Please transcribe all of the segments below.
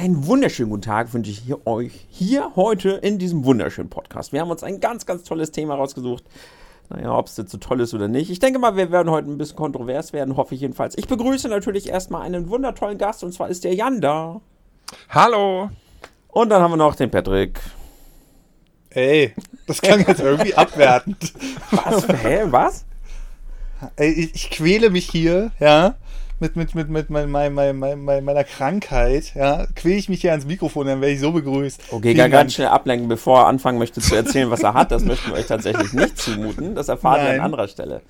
Einen wunderschönen guten Tag wünsche ich hier euch hier heute in diesem wunderschönen Podcast. Wir haben uns ein ganz, ganz tolles Thema rausgesucht. Naja, ob es jetzt so toll ist oder nicht. Ich denke mal, wir werden heute ein bisschen kontrovers werden, hoffe ich jedenfalls. Ich begrüße natürlich erstmal einen wundertollen Gast und zwar ist der Jan da. Hallo. Und dann haben wir noch den Patrick. Ey, das klang jetzt irgendwie abwertend. Was? Hä? Was? Ey, ich, ich quäle mich hier, ja mit, mit, mit, mit mein, mein, mein, mein, meiner Krankheit, ja, quäle ich mich hier ans Mikrofon, dann werde ich so begrüßt. Okay, gar ganz schnell ablenken, bevor er anfangen möchte zu erzählen, was er hat. Das möchten wir euch tatsächlich nicht zumuten. Das erfahren wir an anderer Stelle.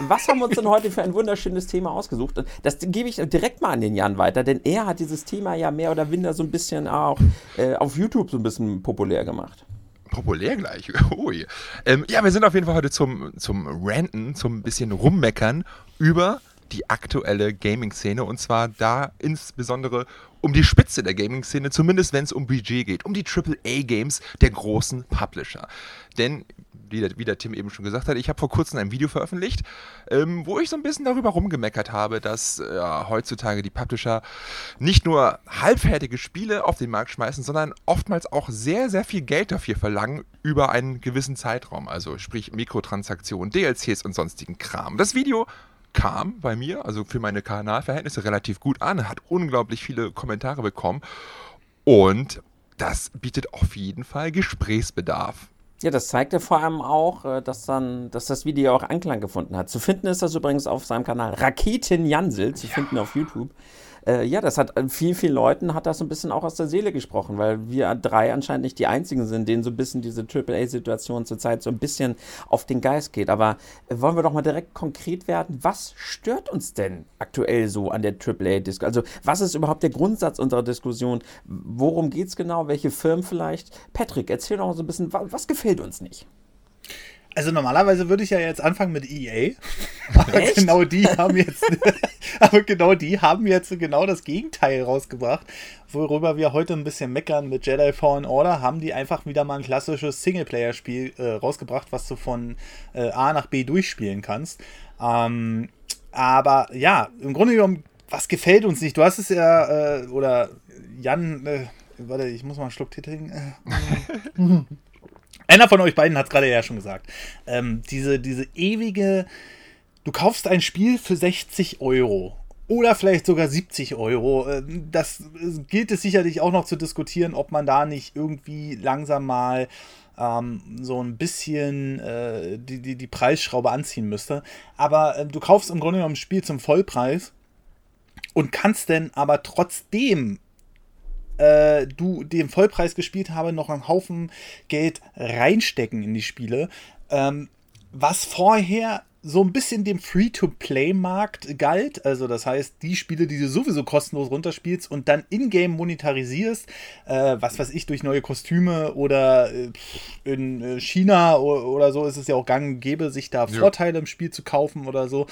Was haben wir uns denn heute für ein wunderschönes Thema ausgesucht? Das gebe ich direkt mal an den Jan weiter, denn er hat dieses Thema ja mehr oder minder so ein bisschen auch äh, auf YouTube so ein bisschen populär gemacht populär gleich. Ui. Ähm, ja, wir sind auf jeden Fall heute zum, zum Ranten, zum bisschen Rummeckern über die aktuelle Gaming-Szene und zwar da insbesondere um die Spitze der Gaming-Szene, zumindest wenn es um Budget geht, um die AAA-Games der großen Publisher. Denn, wie der, wie der, Tim eben schon gesagt hat, ich habe vor kurzem ein Video veröffentlicht, ähm, wo ich so ein bisschen darüber rumgemeckert habe, dass äh, heutzutage die Publisher nicht nur halbfertige Spiele auf den Markt schmeißen, sondern oftmals auch sehr, sehr viel Geld dafür verlangen über einen gewissen Zeitraum. Also sprich Mikrotransaktionen, DLCs und sonstigen Kram. Das Video kam bei mir, also für meine Kanalverhältnisse relativ gut an, hat unglaublich viele Kommentare bekommen und das bietet auf jeden Fall Gesprächsbedarf. Ja, das zeigt ja vor allem auch, äh, dass dann, dass das Video auch Anklang gefunden hat. Zu finden ist das übrigens auf seinem Kanal Raketen Jansel, zu ja. finden auf YouTube äh, ja, das hat äh, vielen, vielen Leuten hat das so ein bisschen auch aus der Seele gesprochen, weil wir drei anscheinend nicht die einzigen sind, denen so ein bisschen diese AAA-Situation zurzeit so ein bisschen auf den Geist geht. Aber äh, wollen wir doch mal direkt konkret werden, was stört uns denn aktuell so an der AAA-Diskussion? Also was ist überhaupt der Grundsatz unserer Diskussion? Worum geht es genau? Welche Firmen vielleicht? Patrick, erzähl doch mal so ein bisschen, was, was gefällt uns nicht? Also normalerweise würde ich ja jetzt anfangen mit EA. Aber Echt? genau die haben jetzt, aber genau die haben jetzt genau das Gegenteil rausgebracht. Worüber wir heute ein bisschen meckern mit Jedi Fallen Order, haben die einfach wieder mal ein klassisches Singleplayer-Spiel äh, rausgebracht, was du von äh, A nach B durchspielen kannst. Ähm, aber ja, im Grunde genommen, was gefällt uns nicht? Du hast es ja, äh, oder Jan, äh, warte, ich muss mal einen Schluck trinken. Einer von euch beiden hat es gerade ja schon gesagt. Ähm, diese, diese ewige, du kaufst ein Spiel für 60 Euro oder vielleicht sogar 70 Euro. Ähm, das gilt es sicherlich auch noch zu diskutieren, ob man da nicht irgendwie langsam mal ähm, so ein bisschen äh, die, die, die Preisschraube anziehen müsste. Aber äh, du kaufst im Grunde genommen ein Spiel zum Vollpreis und kannst denn aber trotzdem äh, du den Vollpreis gespielt habe, noch einen Haufen Geld reinstecken in die Spiele. Ähm, was vorher so ein bisschen dem Free-to-Play-Markt galt. Also das heißt, die Spiele, die du sowieso kostenlos runterspielst und dann in-game monetarisierst, äh, was weiß ich, durch neue Kostüme oder äh, in äh, China oder, oder, so ist es ja auch gang und gäbe, sich da ja. Vorteile im Spiel zu kaufen oder so.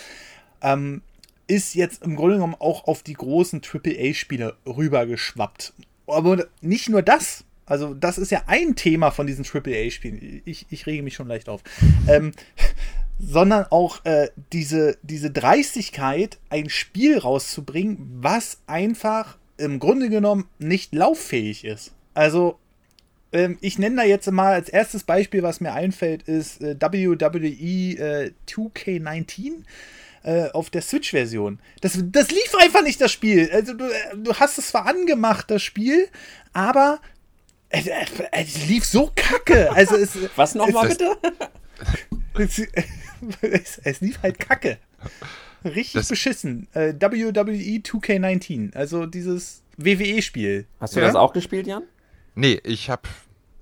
Ähm, ist jetzt im Grunde genommen auch auf die großen AAA-Spiele rübergeschwappt aber nicht nur das. Also, das ist ja ein Thema von diesen AAA-Spielen. Ich, ich rege mich schon leicht auf. Ähm, sondern auch äh, diese, diese Dreistigkeit, ein Spiel rauszubringen, was einfach im Grunde genommen nicht lauffähig ist. Also, ähm, ich nenne da jetzt mal als erstes Beispiel, was mir einfällt, ist äh, WWE äh, 2K19 äh, auf der Switch-Version. Das, das lief einfach nicht, das Spiel. Also du, äh, du hast es zwar angemacht, das Spiel, aber es, es lief so kacke. Also es, Was nochmal bitte? es, es, lief halt kacke. Richtig das beschissen. Äh, WWE 2K19, also dieses WWE-Spiel. Hast du ja? das auch gespielt, Jan? Nee, ich habe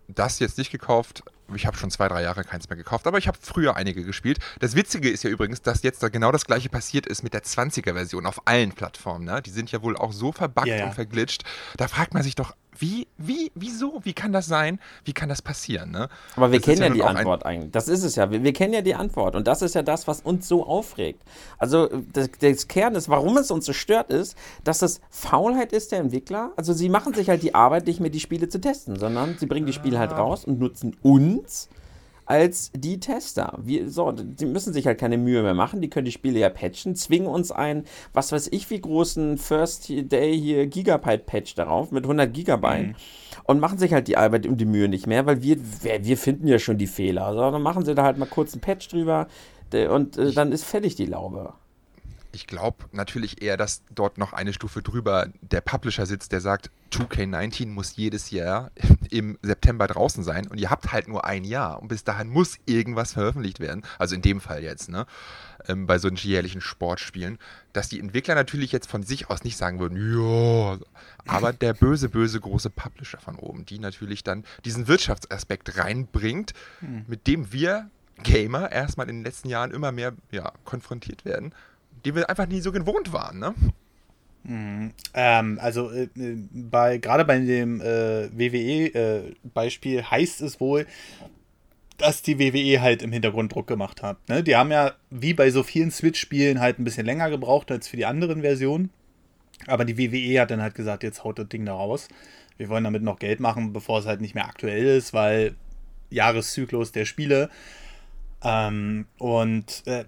das jetzt nicht gekauft ich habe schon zwei, drei Jahre keins mehr gekauft, aber ich habe früher einige gespielt. Das Witzige ist ja übrigens, dass jetzt da genau das gleiche passiert ist mit der 20er-Version auf allen Plattformen. Ne? Die sind ja wohl auch so verbuggt ja. und verglitscht. Da fragt man sich doch, wie, wie, wieso, wie kann das sein? Wie kann das passieren? Ne? Aber wir das kennen ja, ja die Antwort eigentlich. Das ist es ja. Wir, wir, kennen ja die Antwort. Und das ist ja das, was uns so aufregt. Also das, das Kern ist, warum es uns so stört, ist, dass es Faulheit ist der Entwickler. Also sie machen sich halt die Arbeit, nicht mehr die Spiele zu testen, sondern sie bringen die Spiele halt raus und nutzen uns als die Tester. Wir, so, die müssen sich halt keine Mühe mehr machen, die können die Spiele ja patchen, zwingen uns ein, was weiß ich, wie großen First Day hier Gigabyte-Patch darauf mit 100 Gigabyte mhm. und machen sich halt die Arbeit und die Mühe nicht mehr, weil wir, wir finden ja schon die Fehler. Also, dann machen sie da halt mal kurz einen Patch drüber und äh, dann ist fertig die Laube. Ich glaube natürlich eher, dass dort noch eine Stufe drüber der Publisher sitzt, der sagt, 2K19 muss jedes Jahr im September draußen sein und ihr habt halt nur ein Jahr und bis dahin muss irgendwas veröffentlicht werden. Also in dem Fall jetzt, ne? Ähm, bei so jährlichen Sportspielen, dass die Entwickler natürlich jetzt von sich aus nicht sagen würden, ja, aber der böse, böse große Publisher von oben, die natürlich dann diesen Wirtschaftsaspekt reinbringt, hm. mit dem wir Gamer erstmal in den letzten Jahren immer mehr ja, konfrontiert werden die wir einfach nie so gewohnt waren, ne? Mhm. Ähm, also äh, bei gerade bei dem äh, WWE-Beispiel äh, heißt es wohl, dass die WWE halt im Hintergrund Druck gemacht hat. Ne? Die haben ja, wie bei so vielen Switch-Spielen, halt ein bisschen länger gebraucht als für die anderen Versionen. Aber die WWE hat dann halt gesagt, jetzt haut das Ding da raus. Wir wollen damit noch Geld machen, bevor es halt nicht mehr aktuell ist, weil Jahreszyklus der Spiele. Ähm, und äh,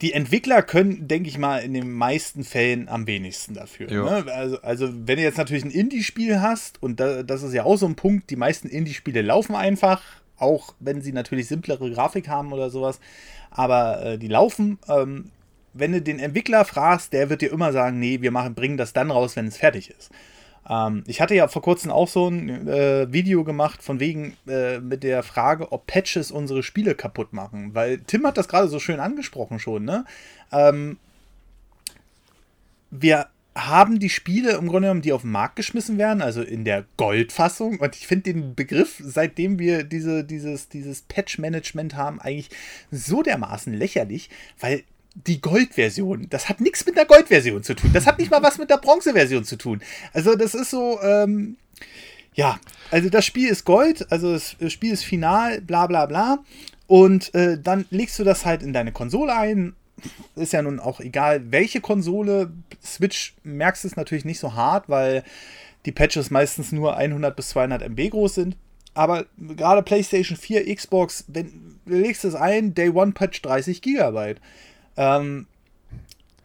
die Entwickler können, denke ich mal, in den meisten Fällen am wenigsten dafür. Ne? Also, also, wenn du jetzt natürlich ein Indie-Spiel hast, und da, das ist ja auch so ein Punkt, die meisten Indie-Spiele laufen einfach, auch wenn sie natürlich simplere Grafik haben oder sowas, aber äh, die laufen. Ähm, wenn du den Entwickler fragst, der wird dir immer sagen, nee, wir machen, bringen das dann raus, wenn es fertig ist. Ähm, ich hatte ja vor kurzem auch so ein äh, Video gemacht, von wegen äh, mit der Frage, ob Patches unsere Spiele kaputt machen. Weil Tim hat das gerade so schön angesprochen schon, ne? Ähm, wir haben die Spiele im Grunde genommen, die auf den Markt geschmissen werden, also in der Goldfassung. Und ich finde den Begriff, seitdem wir diese, dieses, dieses Patch-Management haben, eigentlich so dermaßen lächerlich, weil die Goldversion. Das hat nichts mit der Goldversion zu tun. Das hat nicht mal was mit der Bronzeversion zu tun. Also das ist so, ähm, ja, also das Spiel ist Gold, also das Spiel ist final, bla bla bla. Und äh, dann legst du das halt in deine Konsole ein. Ist ja nun auch egal, welche Konsole. Switch merkst es natürlich nicht so hart, weil die Patches meistens nur 100 bis 200 MB groß sind. Aber gerade PlayStation 4, Xbox, wenn du legst es ein, Day One Patch 30 Gigabyte. Ähm,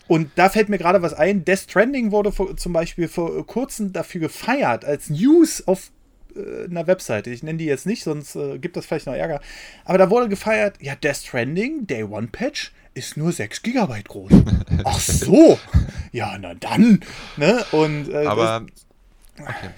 und da fällt mir gerade was ein. Death Stranding wurde vor, zum Beispiel vor kurzem dafür gefeiert, als News auf äh, einer Webseite. Ich nenne die jetzt nicht, sonst äh, gibt das vielleicht noch Ärger. Aber da wurde gefeiert, ja, Death Stranding, Day One Patch, ist nur 6 GB groß. Ach so. Ja, na dann. Ne? Und, äh, Aber. Das, okay.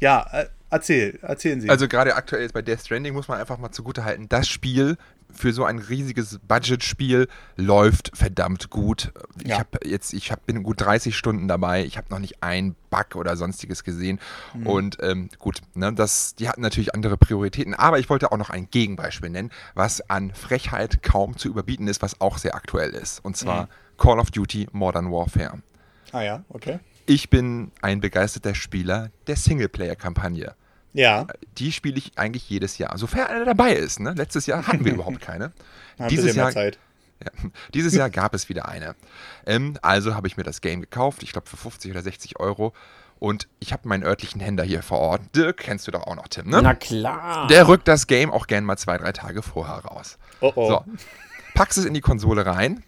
Ja, äh, erzähl, erzählen Sie. Also gerade aktuell ist bei Death Stranding muss man einfach mal zugute halten, das Spiel für so ein riesiges Budgetspiel läuft verdammt gut. Ich ja. habe jetzt, ich hab, bin gut 30 Stunden dabei. Ich habe noch nicht einen Bug oder sonstiges gesehen. Mhm. Und ähm, gut, ne, das, die hatten natürlich andere Prioritäten. Aber ich wollte auch noch ein Gegenbeispiel nennen, was an Frechheit kaum zu überbieten ist, was auch sehr aktuell ist. Und zwar mhm. Call of Duty Modern Warfare. Ah ja, okay. Ich bin ein begeisterter Spieler der Singleplayer-Kampagne. Ja. Die spiele ich eigentlich jedes Jahr, sofern einer dabei ist. Ne? Letztes Jahr hatten wir überhaupt keine. dieses Jahr, Zeit. Ja, dieses Jahr gab es wieder eine. Ähm, also habe ich mir das Game gekauft, ich glaube für 50 oder 60 Euro. Und ich habe meinen örtlichen Händler hier vor Ort. Dirk kennst du doch auch noch, Tim, ne? Na klar. Der rückt das Game auch gern mal zwei, drei Tage vorher raus. Oh oh. So, packst es in die Konsole rein.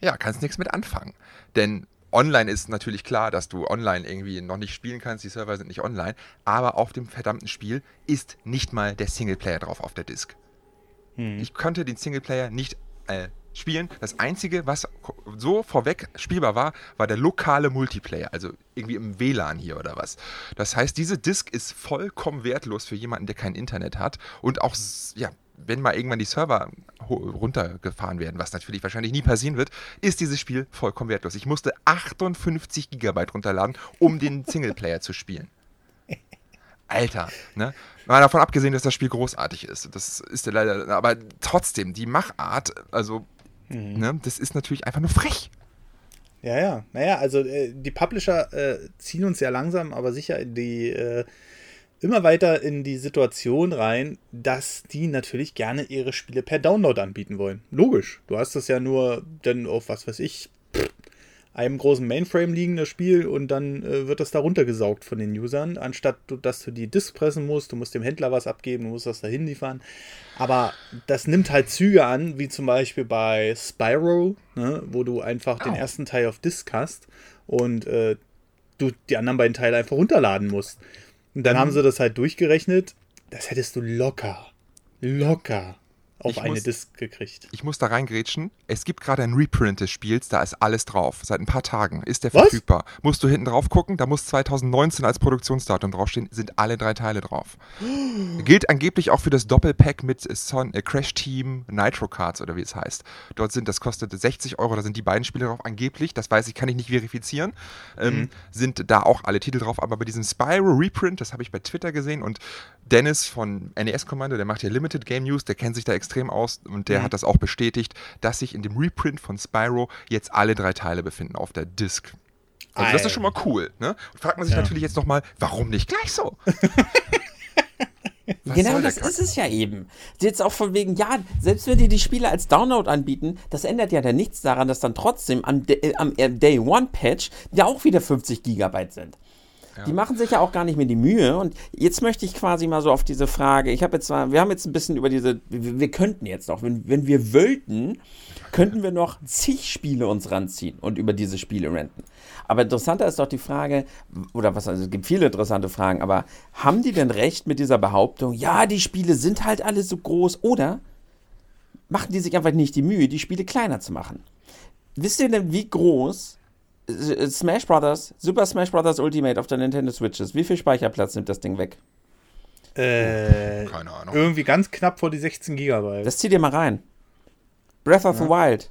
Ja, kannst nichts mit anfangen. Denn online ist natürlich klar, dass du online irgendwie noch nicht spielen kannst, die Server sind nicht online, aber auf dem verdammten Spiel ist nicht mal der Singleplayer drauf auf der Disk. Hm. Ich konnte den Singleplayer nicht äh, spielen. Das Einzige, was so vorweg spielbar war, war der lokale Multiplayer, also irgendwie im WLAN hier oder was. Das heißt, diese Disk ist vollkommen wertlos für jemanden, der kein Internet hat und auch ja, wenn mal irgendwann die Server runtergefahren werden, was natürlich wahrscheinlich nie passieren wird, ist dieses Spiel vollkommen wertlos. Ich musste 58 Gigabyte runterladen, um den Singleplayer zu spielen. Alter, ne? Mal davon abgesehen, dass das Spiel großartig ist. Das ist ja leider, aber trotzdem, die Machart, also, mhm. ne, das ist natürlich einfach nur frech. Ja, ja. Naja, also äh, die Publisher äh, ziehen uns ja langsam, aber sicher in die äh, immer weiter in die Situation rein, dass die natürlich gerne ihre Spiele per Download anbieten wollen. Logisch. Du hast das ja nur dann auf, was weiß ich, einem großen Mainframe liegen, das Spiel, und dann äh, wird das da runtergesaugt von den Usern, anstatt du, dass du die Disk pressen musst, du musst dem Händler was abgeben, du musst das dahin liefern. Aber das nimmt halt Züge an, wie zum Beispiel bei Spyro, ne, wo du einfach oh. den ersten Teil auf Disk hast und äh, du die anderen beiden Teile einfach runterladen musst. Und dann mhm. haben sie das halt durchgerechnet. Das hättest du locker, locker auf ich eine muss, Disc gekriegt. Ich muss da reingrätschen. Es gibt gerade ein Reprint des Spiels, da ist alles drauf. Seit ein paar Tagen ist der Was? verfügbar. Musst du hinten drauf gucken, da muss 2019 als Produktionsdatum draufstehen, sind alle drei Teile drauf. Gilt angeblich auch für das Doppelpack mit Son, äh, Crash Team Nitro Cards oder wie es heißt. Dort sind, das kostet 60 Euro, da sind die beiden Spiele drauf. Angeblich, das weiß ich, kann ich nicht verifizieren, ähm, mhm. sind da auch alle Titel drauf. Aber bei diesem Spyro Reprint, das habe ich bei Twitter gesehen und Dennis von NES Kommando, der macht ja Limited Game News, der kennt sich da extrem aus und der mhm. hat das auch bestätigt, dass sich in dem Reprint von Spyro jetzt alle drei Teile befinden auf der Disc. Also das ist schon mal cool, ne? Und fragt man sich ja. natürlich jetzt nochmal, warum nicht gleich so? genau das ist es ja eben. Jetzt auch von wegen, ja, selbst wenn die die Spiele als Download anbieten, das ändert ja dann nichts daran, dass dann trotzdem am, äh, am Day One Patch ja auch wieder 50 Gigabyte sind. Die machen sich ja auch gar nicht mehr die Mühe. Und jetzt möchte ich quasi mal so auf diese Frage, ich habe jetzt mal, wir haben jetzt ein bisschen über diese, wir, wir könnten jetzt noch, wenn, wenn wir wollten, könnten wir noch zig Spiele uns ranziehen und über diese Spiele renten. Aber interessanter ist doch die Frage, oder was, also es gibt viele interessante Fragen, aber haben die denn recht mit dieser Behauptung, ja, die Spiele sind halt alle so groß, oder machen die sich einfach nicht die Mühe, die Spiele kleiner zu machen? Wisst ihr denn, wie groß Smash Brothers, Super Smash Brothers Ultimate auf der Nintendo Switch ist. Wie viel Speicherplatz nimmt das Ding weg? Äh, Keine Ahnung. Irgendwie ganz knapp vor die 16 GB. Das zieh dir mal rein. Breath of ja. the Wild.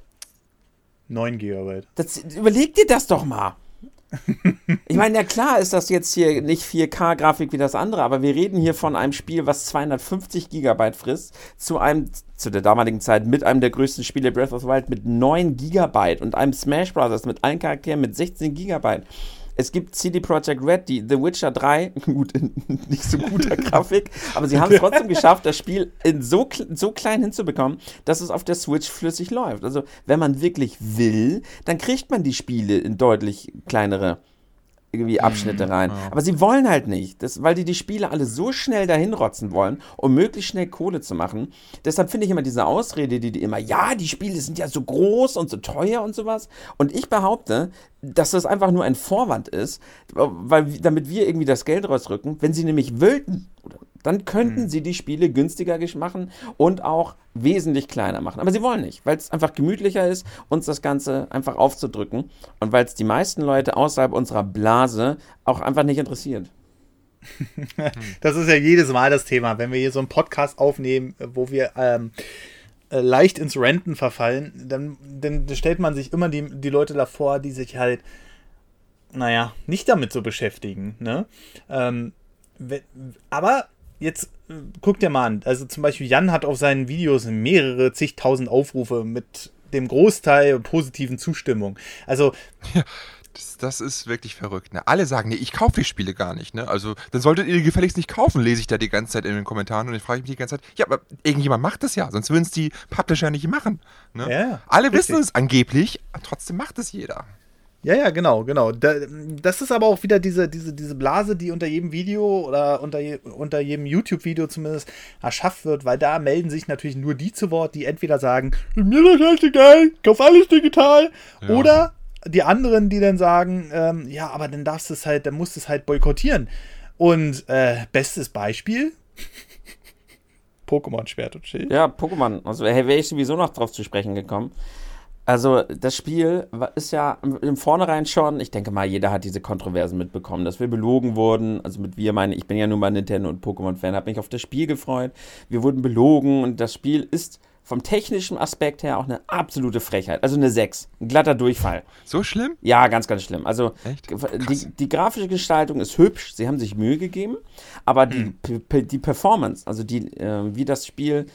9 GB. Das, überleg dir das doch mal. ich meine, ja klar ist das jetzt hier nicht 4K-Grafik wie das andere, aber wir reden hier von einem Spiel, was 250 Gigabyte frisst, zu einem, zu der damaligen Zeit, mit einem der größten Spiele Breath of the Wild mit 9 Gigabyte und einem Smash Bros. mit allen Charakteren mit 16 Gigabyte. Es gibt CD Projekt Red, die The Witcher 3, gut, nicht so guter Grafik, aber sie haben es trotzdem geschafft, das Spiel in so, so klein hinzubekommen, dass es auf der Switch flüssig läuft. Also, wenn man wirklich will, dann kriegt man die Spiele in deutlich kleinere irgendwie Abschnitte mhm. rein. Ja. Aber sie wollen halt nicht, das, weil die die Spiele alle so schnell dahin rotzen wollen, um möglichst schnell Kohle zu machen. Deshalb finde ich immer diese Ausrede, die die immer, ja, die Spiele sind ja so groß und so teuer und sowas. Und ich behaupte, dass das einfach nur ein Vorwand ist, weil, damit wir irgendwie das Geld rausrücken. Wenn sie nämlich wollten, dann könnten mhm. sie die Spiele günstiger machen und auch wesentlich kleiner machen. Aber sie wollen nicht, weil es einfach gemütlicher ist, uns das Ganze einfach aufzudrücken und weil es die meisten Leute außerhalb unserer Blase auch einfach nicht interessiert. das ist ja jedes Mal das Thema, wenn wir hier so einen Podcast aufnehmen, wo wir ähm, äh, leicht ins Renten verfallen, dann, dann stellt man sich immer die, die Leute davor, die sich halt, naja, nicht damit so beschäftigen. Ne? Ähm, aber jetzt äh, guck dir mal an. Also zum Beispiel Jan hat auf seinen Videos mehrere zigtausend Aufrufe mit dem Großteil positiven Zustimmung. Also. Ja. Das, das, ist wirklich verrückt. Ne? Alle sagen, nee, ich kaufe die Spiele gar nicht. Ne? Also, dann solltet ihr die gefälligst nicht kaufen, lese ich da die ganze Zeit in den Kommentaren und dann frage ich mich die ganze Zeit, ja, aber irgendjemand macht das ja, sonst würden es die Publisher nicht machen. Ne? Ja, Alle richtig. wissen es angeblich, trotzdem macht es jeder. Ja, ja, genau, genau. das ist aber auch wieder diese, diese, diese Blase, die unter jedem Video oder unter, je, unter jedem YouTube-Video zumindest erschafft wird, weil da melden sich natürlich nur die zu Wort, die entweder sagen, mir ist das egal, kauf alles digital, ja. oder die anderen, die dann sagen, ähm, ja, aber dann darfst du es halt, dann musst du es halt boykottieren. Und äh, bestes Beispiel, Pokémon Schwert und Schild. Ja, Pokémon. Also wäre ich sowieso noch drauf zu sprechen gekommen. Also das Spiel ist ja im Vornherein schon, ich denke mal, jeder hat diese Kontroversen mitbekommen, dass wir belogen wurden. Also mit wir meine, ich bin ja nun mal Nintendo und Pokémon-Fan, habe mich auf das Spiel gefreut. Wir wurden belogen und das Spiel ist vom technischen Aspekt her auch eine absolute Frechheit. Also eine 6. Ein glatter Durchfall. So schlimm? Ja, ganz, ganz schlimm. Also die, die, grafische Gestaltung ist hübsch, sie haben sich Mühe gegeben, aber die, hm. die Performance, also die, äh, wie das Spiel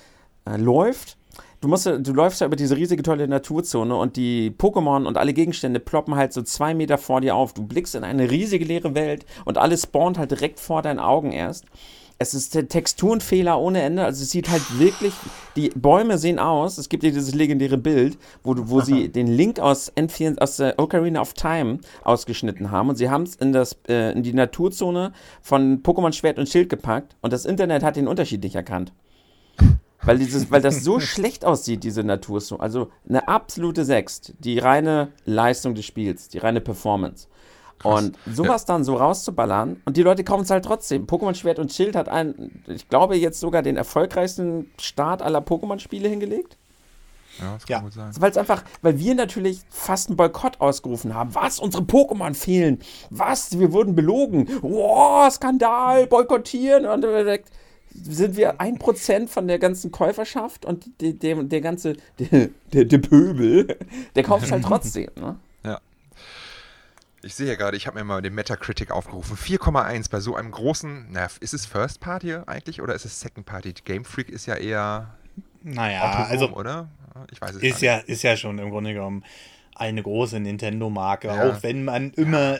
äh, läuft, du musst, du läufst ja über diese riesige tolle Naturzone und die Pokémon und alle Gegenstände ploppen halt so zwei Meter vor dir auf. Du blickst in eine riesige leere Welt und alles spawnt halt direkt vor deinen Augen erst. Es ist der Texturenfehler ohne Ende. Also es sieht halt wirklich, die Bäume sehen aus. Es gibt ja dieses legendäre Bild, wo, wo sie den Link aus, N4, aus der Ocarina of Time ausgeschnitten haben und sie haben es in, äh, in die Naturzone von Pokémon Schwert und Schild gepackt und das Internet hat den Unterschied nicht erkannt. Weil, dieses, weil das so schlecht aussieht, diese Natur. Also eine absolute Sechst. Die reine Leistung des Spiels, die reine Performance. Krass. Und sowas ja. dann so rauszuballern und die Leute kaufen es halt trotzdem. Pokémon Schwert und Schild hat einen, ich glaube, jetzt sogar den erfolgreichsten Start aller Pokémon-Spiele hingelegt. Ja, das kann ja. gut sein. Weil es einfach, weil wir natürlich fast einen Boykott ausgerufen haben. Was? Unsere Pokémon fehlen. Was? Wir wurden belogen. Wow, Skandal, boykottieren. Und direkt sind wir ein Prozent von der ganzen Käuferschaft und der, der, der ganze, der, der, der Pöbel, der kauft es halt trotzdem, ne? Ja. Ich sehe ja gerade, ich habe mir mal den Metacritic aufgerufen. 4,1 bei so einem großen, na, ist es First Party eigentlich oder ist es Second Party? Game Freak ist ja eher naja, Autonom, also oder? Ich weiß es ist ja nicht. ist ja schon im Grunde genommen eine große Nintendo-Marke, ja. auch wenn man immer ja.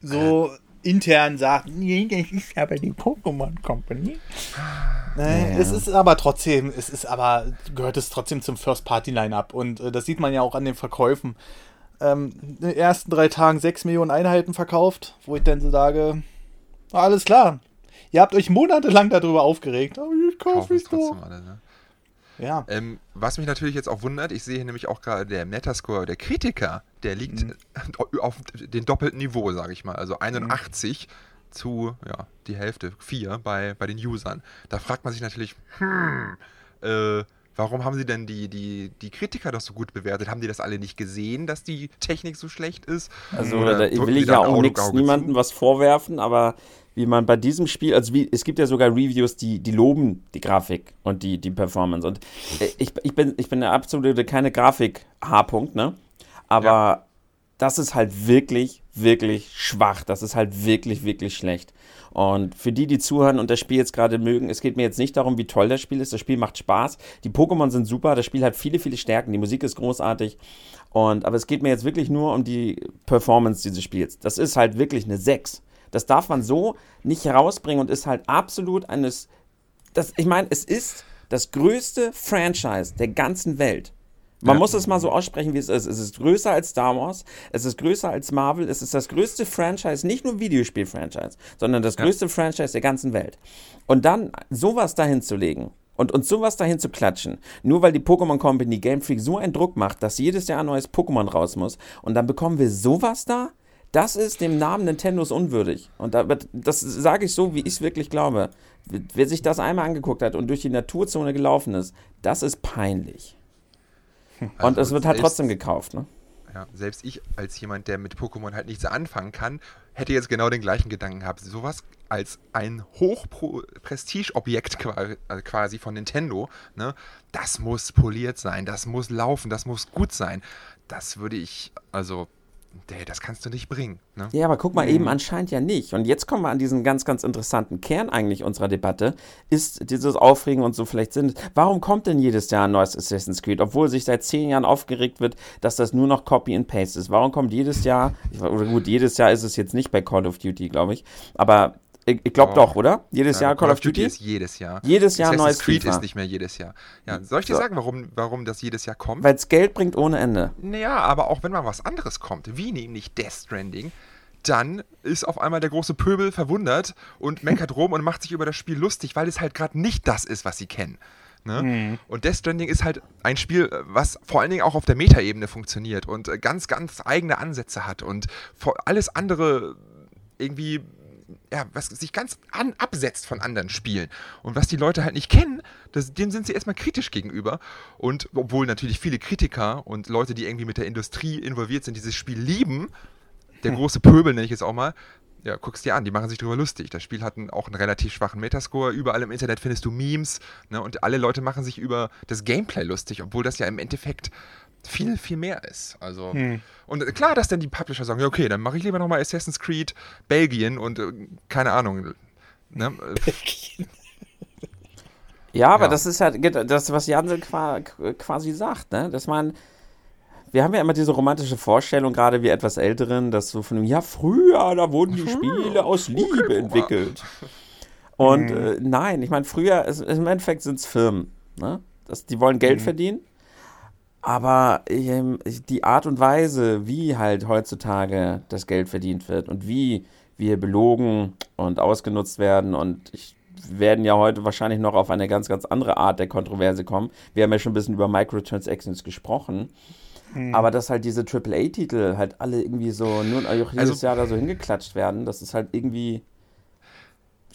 so intern sagt, nee, das ist aber die Pokémon Company. Nee, ja. Es ist aber trotzdem, es ist aber, gehört es trotzdem zum First-Party-Line-Up und äh, das sieht man ja auch an den Verkäufen. Ähm, in den ersten drei Tagen sechs Millionen Einheiten verkauft, wo ich dann so sage, alles klar. Ihr habt euch monatelang darüber aufgeregt, aber ich kaufe es doch. Alle, ne? Ja. Ähm, was mich natürlich jetzt auch wundert, ich sehe hier nämlich auch gerade der Metascore der Kritiker, der liegt mhm. auf dem doppelten Niveau, sage ich mal. Also 81 mhm. zu, ja, die Hälfte, 4 bei, bei den Usern. Da fragt man sich natürlich, hm, äh, warum haben sie denn die, die, die Kritiker doch so gut bewertet? Haben die das alle nicht gesehen, dass die Technik so schlecht ist? Also, da will ich ja auch nix, niemandem was vorwerfen, aber wie man bei diesem Spiel, also wie, es gibt ja sogar Reviews, die, die loben die Grafik und die, die Performance. Und äh, ich, ich bin, ich bin der absolute keine Grafik-H-Punkt, ne? Aber ja. das ist halt wirklich, wirklich schwach. Das ist halt wirklich, wirklich schlecht. Und für die, die zuhören und das Spiel jetzt gerade mögen, es geht mir jetzt nicht darum, wie toll das Spiel ist. Das Spiel macht Spaß. Die Pokémon sind super. Das Spiel hat viele, viele Stärken. Die Musik ist großartig. Und, aber es geht mir jetzt wirklich nur um die Performance dieses Spiels. Das ist halt wirklich eine 6. Das darf man so nicht herausbringen und ist halt absolut eines. Das, ich meine, es ist das größte Franchise der ganzen Welt. Man ja. muss es mal so aussprechen, wie es ist. Es ist größer als Star Wars, es ist größer als Marvel, es ist das größte Franchise, nicht nur Videospiel-Franchise, sondern das größte ja. Franchise der ganzen Welt. Und dann sowas dahin zu legen und uns sowas dahin zu klatschen, nur weil die Pokémon Company Game Freak so einen Druck macht, dass jedes Jahr ein neues Pokémon raus muss und dann bekommen wir sowas da? Das ist dem Namen Nintendos unwürdig. Und das sage ich so, wie ich es wirklich glaube. Wer sich das einmal angeguckt hat und durch die Naturzone gelaufen ist, das ist peinlich. Also und es wird halt trotzdem gekauft, ne? Ja, selbst ich als jemand, der mit Pokémon halt nichts anfangen kann, hätte jetzt genau den gleichen Gedanken gehabt. Sowas als ein Hochprestige-Objekt äh, quasi von Nintendo, ne? Das muss poliert sein, das muss laufen, das muss gut sein. Das würde ich, also das kannst du nicht bringen. Ne? Ja, aber guck mal, mhm. eben anscheinend ja nicht. Und jetzt kommen wir an diesen ganz, ganz interessanten Kern eigentlich unserer Debatte. Ist dieses Aufregen und so vielleicht sind. Warum kommt denn jedes Jahr ein neues Assassin's Creed, obwohl sich seit zehn Jahren aufgeregt wird, dass das nur noch Copy and Paste ist? Warum kommt jedes Jahr, oder gut, jedes Jahr ist es jetzt nicht bei Call of Duty, glaube ich, aber ich, ich glaube oh. doch, oder? Jedes ja, Jahr Call, Call of Duty? ist jedes Jahr. Jedes Jahr neues Creed FIFA. ist nicht mehr jedes Jahr. Ja, soll ich dir so. sagen, warum, warum das jedes Jahr kommt? Weil es Geld bringt ohne Ende. Naja, aber auch wenn mal was anderes kommt, wie nämlich Death Stranding, dann ist auf einmal der große Pöbel verwundert und meckert rum und macht sich über das Spiel lustig, weil es halt gerade nicht das ist, was sie kennen. Ne? Mhm. Und Death Stranding ist halt ein Spiel, was vor allen Dingen auch auf der Metaebene funktioniert und ganz, ganz eigene Ansätze hat und alles andere irgendwie ja, was sich ganz an, absetzt von anderen Spielen. Und was die Leute halt nicht kennen, das, dem sind sie erstmal kritisch gegenüber. Und obwohl natürlich viele Kritiker und Leute, die irgendwie mit der Industrie involviert sind, dieses Spiel lieben, der hm. große Pöbel nenne ich es auch mal, ja, guck's dir an, die machen sich darüber lustig. Das Spiel hat auch einen relativ schwachen Metascore. Überall im Internet findest du Memes ne, und alle Leute machen sich über das Gameplay lustig, obwohl das ja im Endeffekt viel, viel mehr ist. Also, hm. und klar, dass dann die Publisher sagen, ja, okay, dann mache ich lieber nochmal Assassin's Creed Belgien und äh, keine Ahnung. Ne? Ja, aber Ja. das ist ja das, was Jansel qua- quasi sagt, ne? Dass man. Wir haben ja immer diese romantische Vorstellung, gerade wir etwas Älteren, dass so von dem, ja, früher, da wurden die Spiele aus Liebe entwickelt. Und äh, nein, ich meine, früher, es, im Endeffekt sind es Firmen. Ne? Das, die wollen Geld verdienen. Aber ähm, die Art und Weise, wie halt heutzutage das Geld verdient wird und wie wir belogen und ausgenutzt werden und ich werden ja heute wahrscheinlich noch auf eine ganz, ganz andere Art der Kontroverse kommen. Wir haben ja schon ein bisschen über Microtransactions gesprochen. Aber dass halt diese AAA-Titel halt alle irgendwie so nur auch jedes Also- Jahr da so hingeklatscht werden, das ist halt irgendwie.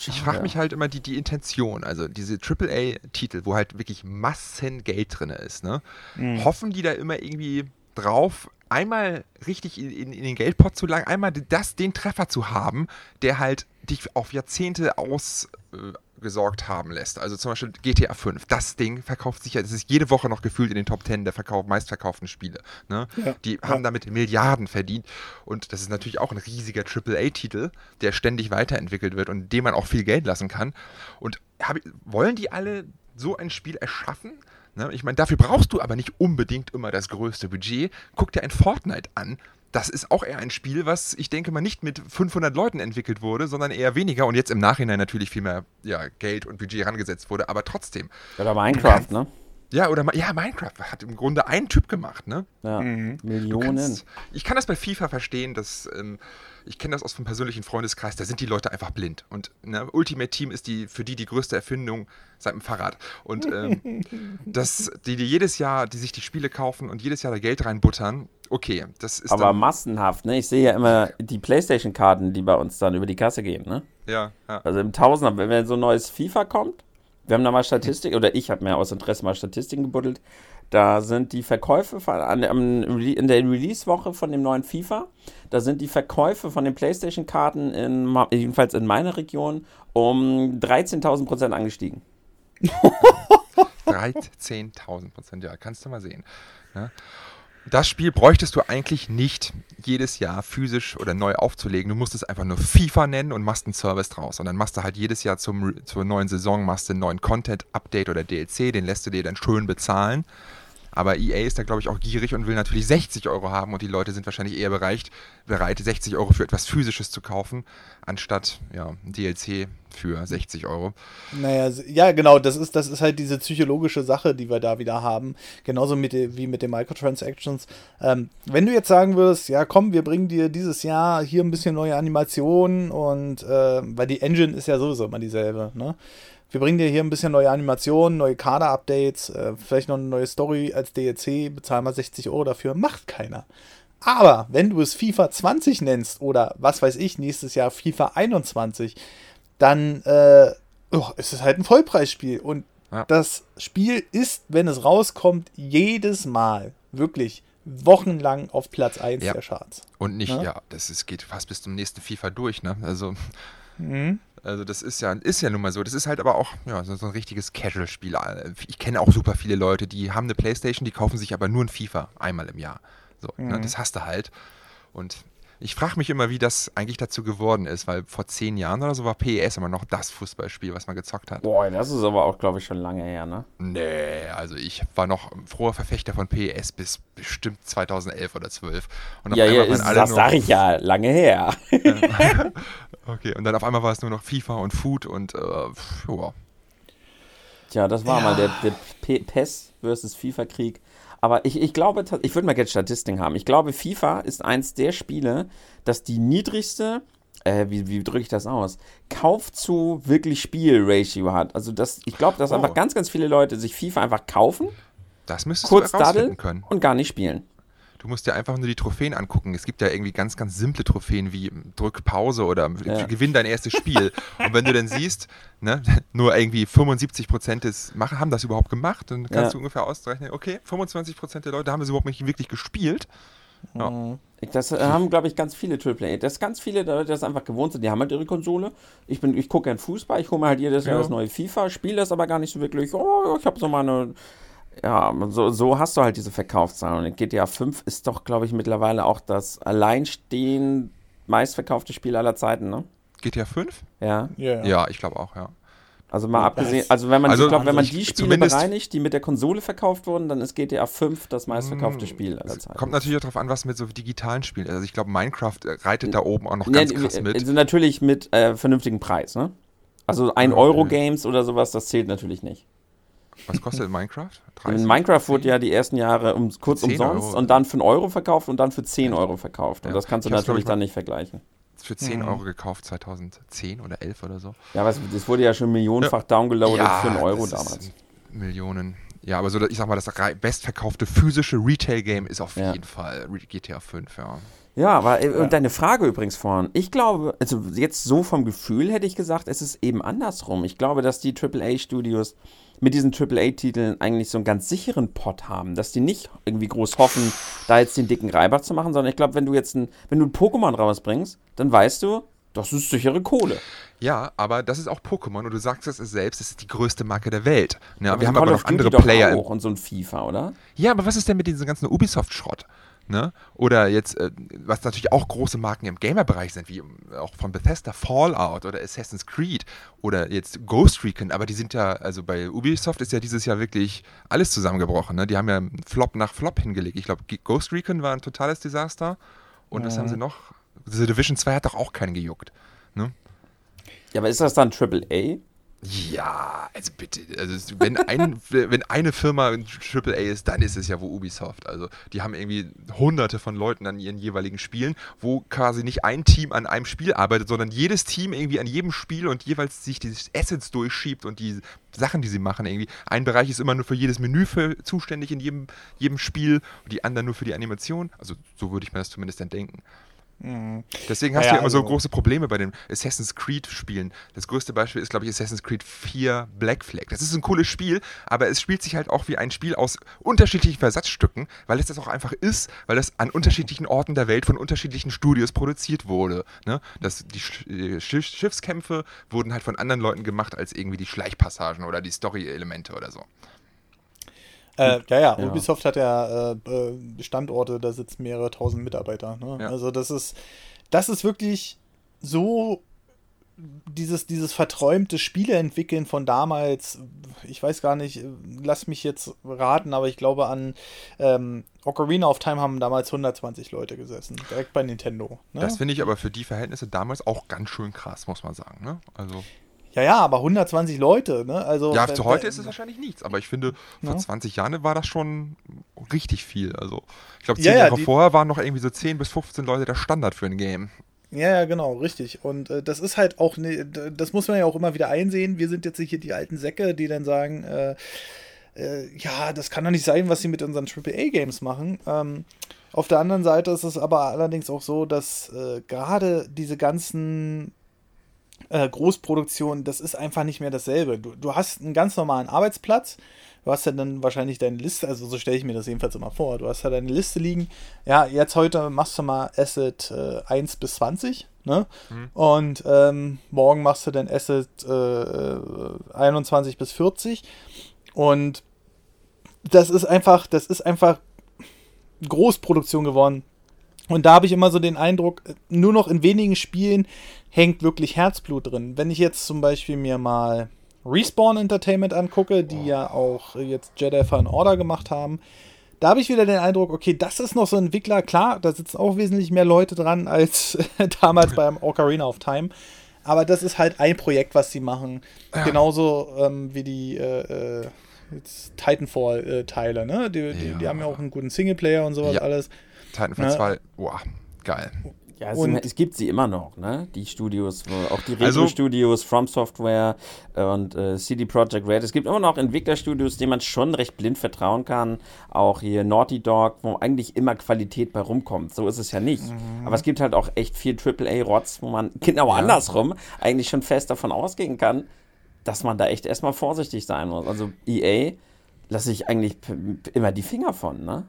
Ich frage mich halt immer die, die Intention, also diese AAA-Titel, wo halt wirklich Massen Geld drin ist, ne? Hoffen die da immer irgendwie drauf, einmal richtig in, in, in den Geldpot zu langen, einmal das, den Treffer zu haben, der halt dich auf Jahrzehnte ausgesorgt haben lässt. Also zum Beispiel GTA 5, das Ding verkauft sich ja, das ist jede Woche noch gefühlt in den Top 10 der Verkauf, meistverkauften Spiele. Ne? Ja. Die haben damit Milliarden verdient und das ist natürlich auch ein riesiger AAA-Titel, der ständig weiterentwickelt wird und dem man auch viel Geld lassen kann. Und hab, wollen die alle so ein Spiel erschaffen? Ne? Ich meine, dafür brauchst du aber nicht unbedingt immer das größte Budget. Guck dir ein Fortnite an. Das ist auch eher ein Spiel, was ich denke mal nicht mit 500 Leuten entwickelt wurde, sondern eher weniger und jetzt im Nachhinein natürlich viel mehr ja, Geld und Budget herangesetzt wurde, aber trotzdem. Oder Minecraft, ne? Ja, oder ja, Minecraft hat im Grunde ein Typ gemacht, ne? Ja. Mhm. Millionen. kannst, ich kann das bei FIFA verstehen, dass ähm, ich kenne das aus dem persönlichen Freundeskreis, da sind die Leute einfach blind. Und ne, Ultimate Team ist die für die die größte Erfindung seit dem Fahrrad. Und ähm, dass die, die jedes Jahr, die sich die Spiele kaufen und jedes Jahr da Geld reinbuttern, okay, das ist Aber massenhaft, ne? Ich sehe ja immer die Playstation-Karten, die bei uns dann über die Kasse gehen, ne? ja, ja. Also im Tausender, wenn wenn so ein neues FIFA kommt, wir haben da mal Statistik, oder ich habe mir aus Interesse mal Statistiken gebuddelt, da sind die Verkäufe an, in der Release-Woche von dem neuen FIFA, da sind die Verkäufe von den Playstation-Karten, in, jedenfalls in meiner Region, um 13.000 Prozent angestiegen. 13.000 Prozent, ja, kannst du mal sehen. Ne? Das Spiel bräuchtest du eigentlich nicht jedes Jahr physisch oder neu aufzulegen. Du musst es einfach nur FIFA nennen und machst einen Service draus. Und dann machst du halt jedes Jahr zum, zur neuen Saison machst du einen neuen Content, Update oder DLC. Den lässt du dir dann schön bezahlen. Aber EA ist da, glaube ich, auch gierig und will natürlich 60 Euro haben und die Leute sind wahrscheinlich eher bereit, bereit 60 Euro für etwas Physisches zu kaufen, anstatt ja, DLC für 60 Euro. Naja, ja, genau, das ist, das ist halt diese psychologische Sache, die wir da wieder haben. Genauso mit wie mit den Microtransactions. Ähm, wenn du jetzt sagen würdest, ja komm, wir bringen dir dieses Jahr hier ein bisschen neue Animationen und äh, weil die Engine ist ja sowieso immer dieselbe, ne? Wir bringen dir hier ein bisschen neue Animationen, neue Kader-Updates, äh, vielleicht noch eine neue Story als DLC, bezahlen wir 60 Euro dafür, macht keiner. Aber wenn du es FIFA 20 nennst oder was weiß ich, nächstes Jahr FIFA 21, dann äh, oh, ist es halt ein Vollpreisspiel. Und Ja. das Spiel ist, wenn es rauskommt, jedes Mal wirklich wochenlang auf Platz 1 Ja. der Charts. Und nicht, Ja. ja, das ist, geht fast bis zum nächsten FIFA durch, ne? Also, Mhm. Also das ist ja, ist ja nun mal so. Das ist halt aber auch ja, so, ein richtiges Casual-Spiel. Ich kenne auch super viele Leute, die haben eine Playstation, die kaufen sich aber nur ein FIFA einmal im Jahr. So, ne? Mhm. Das hast du halt. Und ich frage mich immer, wie das eigentlich dazu geworden ist, weil vor zehn Jahren oder so war PES immer noch das Fußballspiel, was man gezockt hat. Boah, das ist aber auch, glaube ich, schon lange her, ne? Nee, also ich war noch ein froher Verfechter von PES bis bestimmt 2011 oder 12. Und auf Ja, ja, ist, alle das nur- sag ich ja, lange her. Okay, und dann auf einmal war es nur noch FIFA und Food und äh, pff, ja. Tja, das war mal der, der P PES versus FIFA-Krieg. Aber ich, ich glaube, ich würde mal gerne Statistiken haben. Ich glaube, FIFA ist eins der Spiele, das die niedrigste, äh, wie, wie drücke ich das aus? Kauf zu wirklich Spiel-Ratio hat. Also das, ich glaube, dass Oh. einfach ganz, ganz viele Leute sich FIFA einfach kaufen, Das müsstest kurz du daddeln können. und gar nicht spielen. Du musst dir einfach nur die Trophäen angucken. Es gibt ja irgendwie ganz, ganz simple Trophäen wie drück Pause oder Ja. gewinn dein erstes Spiel. und wenn du dann siehst, ne, nur irgendwie 75 Prozent des haben das überhaupt gemacht, dann kannst Ja. du ungefähr ausrechnen, okay, 25 Prozent der Leute haben das überhaupt nicht wirklich gespielt. Ja. Ich- Das äh, haben, glaube ich, ganz viele AAA. Das ganz viele Leute, das einfach gewohnt sind. Die haben halt ihre Konsole. Ich, bin, ich gucke gern Fußball. Ich hole mir halt jedes Jahr Ja. das neue FIFA, spiele das aber gar nicht so wirklich. Oh, ich habe so mal eine. Ja, so, so hast du halt diese Verkaufszahlen. Und GTA 5 ist doch, glaube ich, mittlerweile auch das alleinstehend meistverkaufte Spiel aller Zeiten, ne? GTA 5? Ja. Ja, Ja, ich glaube auch, ja. Also mal abgesehen, also wenn man, Also, ich glaub, wenn man die Spiele bereinigt, die mit der Konsole verkauft wurden, dann ist GTA 5 das meistverkaufte Mm, Spiel aller Zeiten. Kommt natürlich auch darauf an, was mit so digitalen Spielen. Also ich glaube, Minecraft äh, reitet da oben auch noch Ja, ganz die- krass mit. Also natürlich mit äh, vernünftigen Preis, ne? Also ein Ja, Euro okay. Games oder sowas, das zählt natürlich nicht. Was kostet Minecraft? In 30? Minecraft wurde ja die ersten Jahre um, kurz 10 umsonst Euro. und dann für einen Euro verkauft und dann für 10 Euro verkauft. Und Ja. das kannst du natürlich dann nicht vergleichen. Für 10 Euro gekauft 2010 oder 11 oder so. Ja, aber es, das wurde ja schon millionenfach downgeloadet für einen Euro das ist damals. Millionen. Ja, aber so, ich sag mal, das bestverkaufte physische Retail-Game ist auf Ja. jeden Fall GTA 5, ja. Ja, aber äh, und deine Frage übrigens vorhin. Ich glaube, also jetzt so vom Gefühl hätte ich gesagt, es ist eben andersrum. Ich glaube, dass die AAA-Studios mit diesen AAA-Titeln eigentlich so einen ganz sicheren Pot haben, dass die nicht irgendwie groß hoffen, da jetzt den dicken Reibach zu machen, sondern ich glaube, wenn du jetzt ein, wenn du ein Pokémon rausbringst, dann weißt du, das ist sichere Kohle. Ja, aber das ist auch Pokémon und du sagst es selbst, das ist die größte Marke der Welt. Ja, wir so haben Call aber noch andere Player. auch und so ein FIFA, oder? Ja, aber was ist denn mit diesem ganzen Ubisoft-Schrott? Ne? Oder jetzt, äh, was natürlich auch große Marken im Gamer-Bereich sind, wie äh, auch von Bethesda Fallout oder Assassin's Creed oder jetzt Ghost Recon, aber die sind ja, also bei Ubisoft ist ja dieses Jahr wirklich alles zusammengebrochen. Ne? Die haben ja Flop nach Flop hingelegt. Ich glaube, Ghost Recon war ein totales Desaster. Und was haben sie noch? The Division 2 hat doch auch keinen gejuckt. Ne? Ja, aber ist das dann AAA? Ja, also bitte, also wenn, ein, wenn eine Firma ein AAA ist, dann ist es ja wo Ubisoft. Also die haben irgendwie hunderte von Leuten an ihren jeweiligen Spielen, wo quasi nicht ein Team an einem Spiel arbeitet, sondern jedes Team irgendwie an jedem Spiel und jeweils sich die Assets durchschiebt und die Sachen, die sie machen irgendwie. Ein Bereich ist immer nur für jedes Menü für, zuständig in jedem, jedem Spiel und die anderen nur für die Animation. Also so würde ich mir das zumindest dann denken. Deswegen hast Ja, du ja immer so also- große Probleme bei den Assassin's Creed-Spielen. Das größte Beispiel ist, glaube ich, Assassin's Creed 4 Black Flag. Das ist ein cooles Spiel, aber es spielt sich halt auch wie ein Spiel aus unterschiedlichen Versatzstücken, weil es das auch einfach ist, weil es an unterschiedlichen Orten der Welt von unterschiedlichen Studios produziert wurde. Ne? Das, die Sch Schiff Schiffskämpfe wurden halt von anderen Leuten gemacht als irgendwie die Schleichpassagen oder die Story-Elemente oder so. Äh, ja, ja, Ja. Ubisoft hat ja äh, äh, Standorte, da sitzen mehrere tausend Mitarbeiter. Ne? Ja. Also das ist, das ist wirklich so dieses, dieses verträumte Spieleentwickeln von damals, ich weiß gar nicht, lass mich jetzt raten, aber ich glaube an ähm, Ocarina of Time haben damals 120 Leute gesessen, direkt bei Nintendo. Ne? Das finde ich aber für die Verhältnisse damals auch ganz schön krass, muss man sagen. Ne? Also, ja, ja, aber 120 Leute, ne? Also, ja, zu heute ist es wahrscheinlich nichts, aber ich finde, vor Ja. 20 Jahren war das schon richtig viel. Also, ich glaube, Ja, zehn ja, Jahre vorher waren noch irgendwie so 10 bis 15 Leute der Standard für ein Game. Ja, ja, genau, richtig. Und äh, das ist halt auch, ne, das muss man ja auch immer wieder einsehen. Wir sind jetzt hier die alten Säcke, die dann sagen, äh, äh, ja, das kann doch nicht sein, was sie mit unseren AAA-Games machen. Ähm, auf der anderen Seite ist es aber allerdings auch so, dass äh, gerade diese ganzen äh, Großproduktionen, das ist einfach nicht mehr dasselbe. Du, du hast einen ganz normalen Arbeitsplatz. Du hast ja dann wahrscheinlich deine Liste, also so stelle ich mir das jedenfalls immer vor. Du hast ja deine Liste liegen. Ja, jetzt heute machst du mal Asset äh, 1 bis 20, ne? Und ähm, morgen machst du dann Asset äh, äh, 21 bis 40. Und das ist einfach, das ist einfach Großproduktion geworden. Und da habe ich immer so den Eindruck, nur noch in wenigen Spielen hängt wirklich Herzblut drin. Wenn ich jetzt zum Beispiel mir mal Respawn Entertainment angucke, die ja auch jetzt Jedi Fallen Order gemacht haben, da habe ich wieder den Eindruck, okay, das ist noch so ein Entwickler, klar, da sitzen auch wesentlich mehr Leute dran als damals beim Ocarina of Time. Aber das ist halt ein Projekt, was sie machen. Genauso ähm, wie die äh, äh, Titanfall-Teile, ne? Die, die, die Ja. haben ja auch einen guten Singleplayer und sowas Ja. alles. Titanfall Ne? 2, boah, geil. Ja, es, Und- sind- es gibt sie immer noch, ne? Die Studios, auch die Also- Retro-Studios, From Software und äh, CD Projekt Red. Es gibt immer noch Entwicklerstudios, denen man schon recht blind vertrauen kann. Auch hier Naughty Dog, wo eigentlich immer Qualität bei rumkommt. So ist es ja nicht. Mhm. Aber es gibt halt auch echt viel AAA-Rotz, wo man genau andersrum eigentlich schon fest davon ausgehen kann, dass man da echt erstmal vorsichtig sein muss. Also EA lasse ich eigentlich immer die Finger von, ne?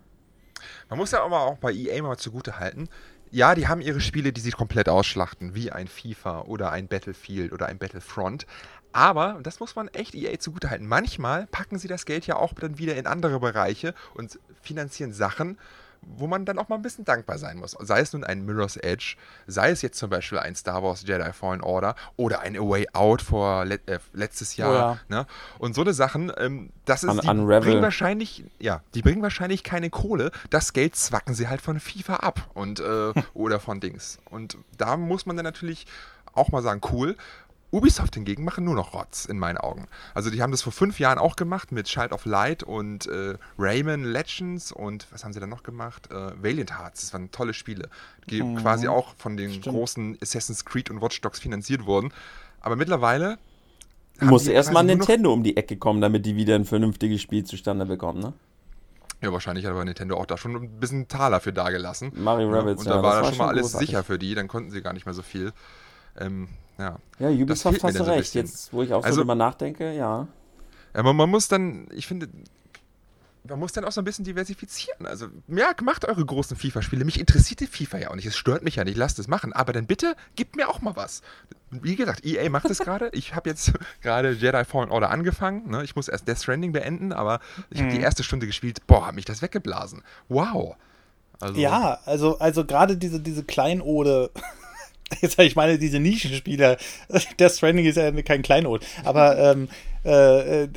Man muss ja aber auch bei EA mal zugute halten. Ja, die haben ihre Spiele, die sie komplett ausschlachten, wie ein FIFA oder ein Battlefield oder ein Battlefront. Aber, und das muss man echt EA zugute halten, manchmal packen sie das Geld ja auch dann wieder in andere Bereiche und finanzieren Sachen, wo man dann auch mal ein bisschen dankbar sein muss. Sei es nun ein Mirror's Edge, sei es jetzt zum Beispiel ein Star Wars Jedi Fallen Order oder ein A Way Out vor le äh, letztes Jahr. Ja. ne? Und so eine Sachen, ähm, das ist, Un die Unravel. bringen wahrscheinlich, ja, die bringen wahrscheinlich keine Kohle. Das Geld zwacken sie halt von FIFA ab und äh, oder von Dings. Und da muss man dann natürlich auch mal sagen, cool. Ubisoft hingegen machen nur noch Rotz, in meinen Augen. Also die haben das vor fünf Jahren auch gemacht mit Child of Light und äh, Rayman Legends und was haben sie dann noch gemacht? Äh, Valiant Hearts, das waren tolle Spiele, die mhm. quasi auch von den Stimmt. großen Assassin's Creed und Watch Dogs finanziert wurden. Aber mittlerweile muss erstmal Nintendo um die Ecke kommen, damit die wieder ein vernünftiges Spiel zustande bekommen, ne? Ja, wahrscheinlich hat aber Nintendo auch da schon ein bisschen Taler für dagelassen. Mario Rabbits, Und da ja, war da schon mal alles großartig. sicher für die, dann konnten sie gar nicht mehr so viel. Ähm, ja. ja, Ubisoft hast du recht. So Jetzt, wo ich auch also, so drüber nachdenke, ja. Ja, man, man muss dann, ich finde, man muss dann auch so ein bisschen diversifizieren. Also, ja, macht eure großen FIFA-Spiele. Mich interessiert die FIFA ja auch nicht. Es stört mich ja nicht. Lasst es machen. Aber dann bitte, gebt mir auch mal was. Wie gesagt, EA macht es gerade. Ich habe jetzt gerade Jedi Fallen Order angefangen. Ne? Ich muss erst Death Stranding beenden, aber ich habe mhm. die erste Stunde gespielt. Boah, hat mich das weggeblasen. Wow. Also, ja, also, also gerade diese, diese Kleinode jetzt ich meine, diese Nischenspieler, Death Stranding ist ja kein Kleinod, aber ähm, äh,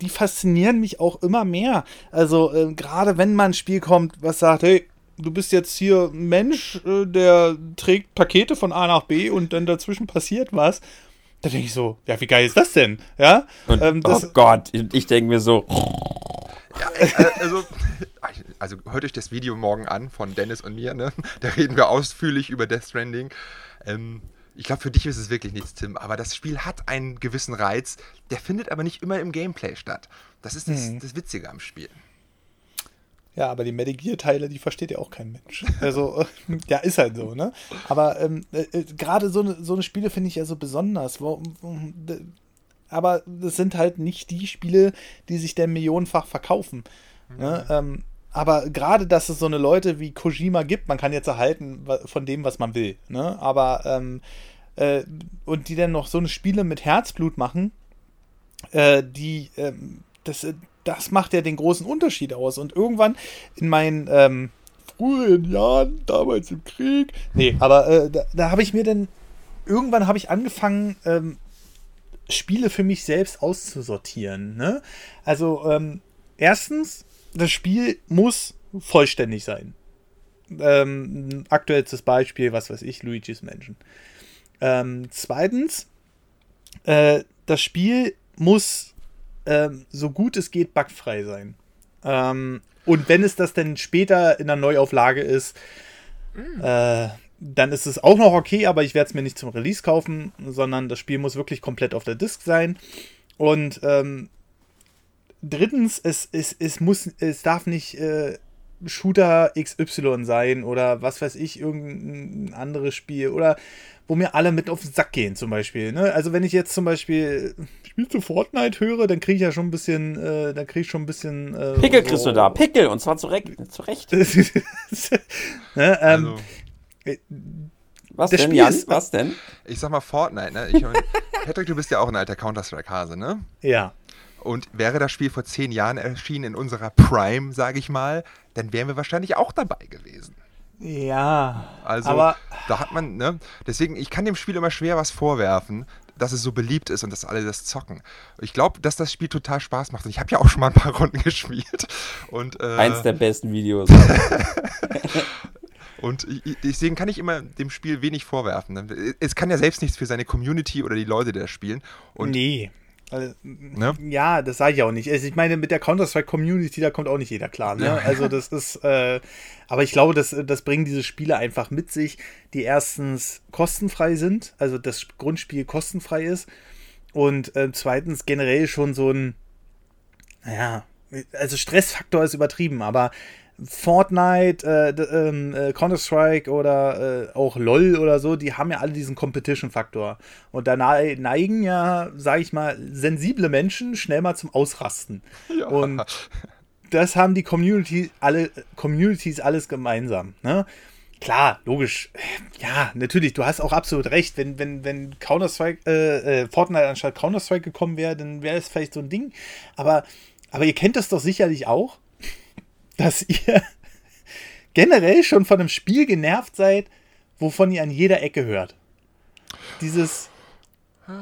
die faszinieren mich auch immer mehr. Also äh, gerade wenn mal ein Spiel kommt, was sagt, hey, du bist jetzt hier ein Mensch, äh, der trägt Pakete von A nach B und dann dazwischen passiert was. Da denke ich so, ja, wie geil ist das denn? Ja? Und, ähm, das, oh Gott, ich denke mir so. Ja, äh, also, also hört euch das Video morgen an von Dennis und mir, ne? Da reden wir ausführlich über Death Stranding. Ähm, ich glaube, für dich ist es wirklich nichts, Tim, aber das Spiel hat einen gewissen Reiz, der findet aber nicht immer im Gameplay statt. Das ist das, hm. das Witzige am Spiel. Ja, aber die Metal Gear-Teile, die versteht ja auch kein Mensch. Also, ja, ist halt so, ne? Aber ähm, äh, äh, gerade so eine so ne Spiele finde ich ja so besonders. Wo, aber das sind halt nicht die Spiele, die sich denn millionenfach verkaufen. Mhm. Ne? Ähm, aber gerade, dass es so eine Leute wie Kojima gibt, man kann jetzt erhalten von dem, was man will. Ne? Aber ähm, äh, und die dann noch so eine Spiele mit Herzblut machen, äh, die ähm, das, das macht ja den großen Unterschied aus. Und irgendwann in meinen ähm, früheren Jahren, damals im Krieg, nee, aber äh, da, da habe ich mir dann irgendwann habe ich angefangen ähm, Spiele für mich selbst auszusortieren. Ne? Also ähm, erstens das Spiel muss vollständig sein. Ähm, aktuelles Beispiel, was weiß ich, Luigi's Mansion. Ähm, zweitens, äh, das Spiel muss ähm, so gut es geht bugfrei sein. Ähm, und wenn es das dann später in der Neuauflage ist, mm. äh, dann ist es auch noch okay, aber ich werde es mir nicht zum Release kaufen, sondern das Spiel muss wirklich komplett auf der Disk sein. Und ähm, drittens, es, es, es muss, es darf nicht äh, Shooter XY sein oder was weiß ich, irgendein anderes Spiel oder wo mir alle mit auf den Sack gehen zum Beispiel. Ne? Also wenn ich jetzt zum Beispiel spielst du Fortnite höre, dann kriege ich ja schon ein bisschen, äh, dann kriege ich schon ein bisschen. Äh, Pickel kriegst du da, Pickel und zwar zurecht. zurecht. ne, ähm, also. Äh, was denn, Jan? Ist, was denn? Ich sag mal Fortnite, ne? Ich, Patrick, du bist ja auch ein alter Counter-Strike-Hase, ne? Ja. Und wäre das Spiel vor zehn Jahren erschienen in unserer Prime, sage ich mal, dann wären wir wahrscheinlich auch dabei gewesen. Ja. Also, aber da hat man, ne? Deswegen, ich kann dem Spiel immer schwer was vorwerfen, dass es so beliebt ist und dass alle das zocken. Ich glaube, dass das Spiel total Spaß macht. Und ich habe ja auch schon mal ein paar Runden gespielt. Und, äh, Eins der besten Videos. Und deswegen kann ich immer dem Spiel wenig vorwerfen. Es kann ja selbst nichts für seine Community oder die Leute, die das spielen. Und nee. Also, ne? Ja, das sage ich auch nicht. Also ich meine, mit der Counter-Strike-Community, da kommt auch nicht jeder klar. Ne? Ja. Also das ist, äh, aber ich glaube, das, das bringen diese Spiele einfach mit sich, die erstens kostenfrei sind, also das Grundspiel kostenfrei ist und äh, zweitens generell schon so ein, naja, also Stressfaktor ist übertrieben, aber Fortnite, äh, ähm, äh, Counter-Strike oder äh, auch LOL oder so, die haben ja alle diesen Competition-Faktor. Und da neigen ja, sage ich mal, sensible Menschen schnell mal zum Ausrasten. Ja. Und das haben die Community, alle, Communities alles gemeinsam. Ne? Klar, logisch. Ja, natürlich, du hast auch absolut recht. Wenn, wenn, wenn Counter-Strike, äh, äh, Fortnite anstatt Counter-Strike gekommen wäre, dann wäre es vielleicht so ein Ding. Aber, aber ihr kennt das doch sicherlich auch dass ihr generell schon von einem Spiel genervt seid, wovon ihr an jeder Ecke hört. Dieses,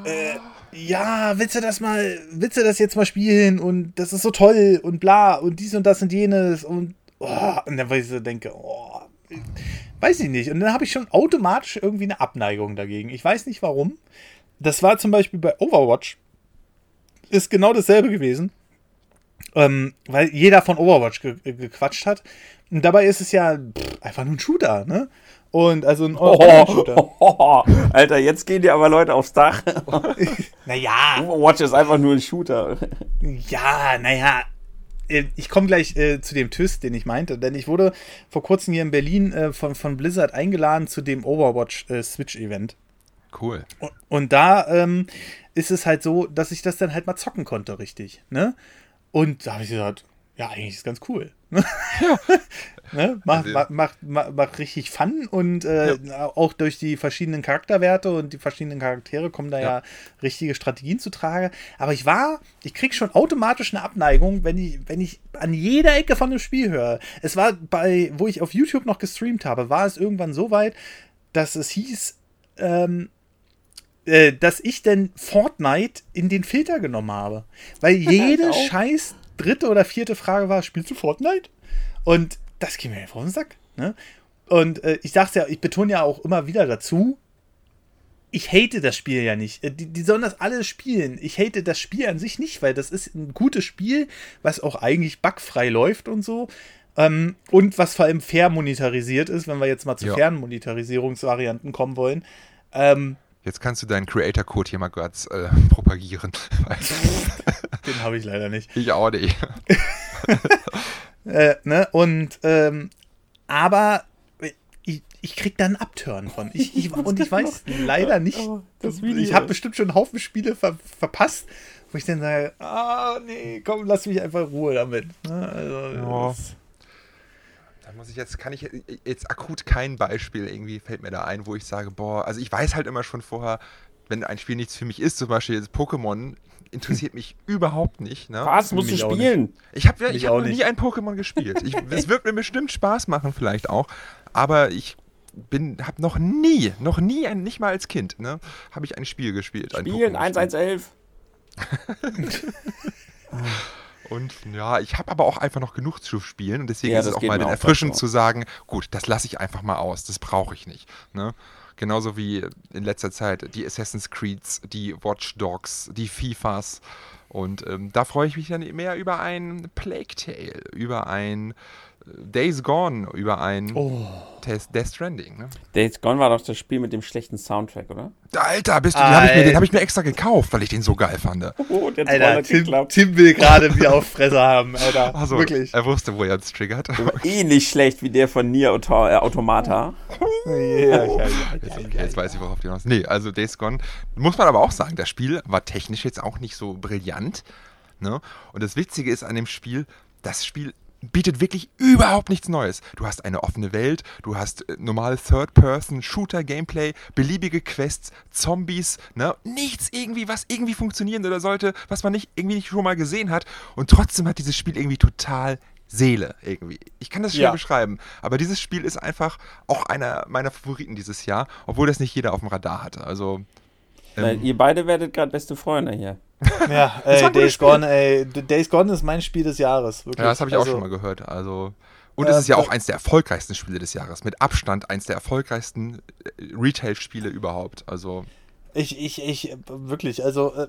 äh, ja, willst du das mal, willst du das jetzt mal spielen und das ist so toll und bla und dies und das und jenes und, oh, und dann weil ich so denke, oh, weiß ich nicht. Und dann habe ich schon automatisch irgendwie eine Abneigung dagegen. Ich weiß nicht warum. Das war zum Beispiel bei Overwatch. Ist genau dasselbe gewesen. Ähm, weil jeder von Overwatch ge gequatscht hat. Und dabei ist es ja pff, einfach nur ein Shooter, ne? Und also ein Shooter. Oh, oh, oh, Alter, jetzt gehen dir aber Leute aufs Dach. naja. Overwatch ist einfach nur ein Shooter. Ja, naja. Äh, ich komme gleich äh, zu dem Twist, den ich meinte, denn ich wurde vor kurzem hier in Berlin äh, von, von Blizzard eingeladen zu dem Overwatch äh, Switch-Event. Cool. Und, und da ähm, ist es halt so, dass ich das dann halt mal zocken konnte, richtig. Ne? Und da habe ich gesagt, ja, eigentlich ist ganz cool. Ja. ne? macht, Also- macht, macht, macht, macht richtig Fun und äh, auch durch die verschiedenen Charakterwerte und die verschiedenen Charaktere kommen da ja. Ja. richtige Strategien zu Trage. Aber ich war, ich krieg schon automatisch eine Abneigung, wenn ich, wenn ich an jeder Ecke von dem Spiel höre. Es war bei, wo ich auf YouTube noch gestreamt habe, war es irgendwann so weit, dass es hieß, ähm, äh, dass ich denn Fortnite in den Filter genommen habe. Weil jede scheiß dritte oder vierte Frage war, spielst du Fortnite? Und das ging mir auf den Sack. Ne? Und äh, ich sag's ja, ich betone ja auch immer wieder dazu, ich hate das Spiel ja nicht. Äh, Die, die sollen das alle spielen. Ich hate das Spiel an sich nicht, weil das ist ein gutes Spiel, was auch eigentlich bugfrei läuft und so. Ähm, und was vor allem fair monetarisiert ist, wenn wir jetzt mal zu Ja. Fernmonetarisierungsvarianten kommen wollen. Ähm, Jetzt kannst du deinen Creator-Code hier mal kurz äh, propagieren. den habe ich leider nicht. ich auch nicht. Äh, ne? Und ähm, aber ich, ich krieg da einen Upturn von. Ich, ich, und ich weiß leider nicht. Oh, das Video. Ich habe bestimmt schon einen Haufen Spiele ver verpasst, wo ich dann sage, ah nee, komm, lass mich einfach in Ruhe damit. Ne? Also, Ja. das- Da muss ich jetzt, kann ich jetzt akut kein Beispiel irgendwie fällt mir da ein, wo ich sage, boah, also ich weiß halt immer schon vorher, wenn ein Spiel nichts für mich ist, zum Beispiel jetzt Pokémon, interessiert mich überhaupt nicht. Ne? Was musst du Mich auch spielen? Ich habe ja, ich hab noch nie ein Pokémon gespielt. Ich, es wird mir bestimmt Spaß machen, vielleicht auch. Aber ich bin, habe noch nie, noch nie, ein, nicht mal als Kind, ne, habe ich ein Spiel gespielt. Ein Spielen Pokémon-Spiel. 1111. Und ja, ich habe aber auch einfach noch genug zu spielen und deswegen Ja, ist es auch mal auch erfrischend zu sagen, gut, das lasse ich einfach mal aus, das brauche ich nicht. Ne? Genauso wie in letzter Zeit die Assassin's Creeds, die Watch Dogs, die FIFAs. Und ähm, da freue ich mich dann mehr über ein Plague Tale, über ein Days Gone, über ein Oh. Death Death Stranding. Ne? Days Gone war doch das Spiel mit dem schlechten Soundtrack, oder? Alter, bist du, den habe ich, mir- den hab ich mir extra gekauft, weil ich den so geil fand. Oh, der Alter, Tim, geklappt. Tim will gerade wieder auf Fresse haben, Alter. Also, Wirklich. er wusste, wo er uns triggert. Ähnlich schlecht wie der von Nier Auto äh, Automata. Jetzt, jetzt weiß ich, worauf du hinaus. Nee, also Days Gone, muss man aber auch sagen, das Spiel war technisch jetzt auch nicht so brillant. Ne? Und das Witzige ist an dem Spiel, das Spiel bietet wirklich überhaupt nichts Neues. Du hast eine offene Welt, du hast äh, normale Third-Person-Shooter-Gameplay, beliebige Quests, Zombies, ne? nichts irgendwie, was irgendwie funktionieren oder sollte, was man nicht irgendwie nicht schon mal gesehen hat. Und trotzdem hat dieses Spiel irgendwie total Seele irgendwie. Ich kann das schwer Ja. beschreiben, aber dieses Spiel ist einfach auch einer meiner Favoriten dieses Jahr, obwohl das nicht jeder auf dem Radar hatte. Also Weil ihr beide werdet gerade beste Freunde hier. Ja, ey, Days Spiel. Gone, ey, Days Gone ist mein Spiel des Jahres. Wirklich. Ja, das habe ich auch Also, schon mal gehört. Also und Äh, es ist ja auch eins der erfolgreichsten Spiele des Jahres. Mit Abstand eins der erfolgreichsten äh, Retail-Spiele überhaupt. Also Ich, ich, ich, äh, wirklich, also, äh,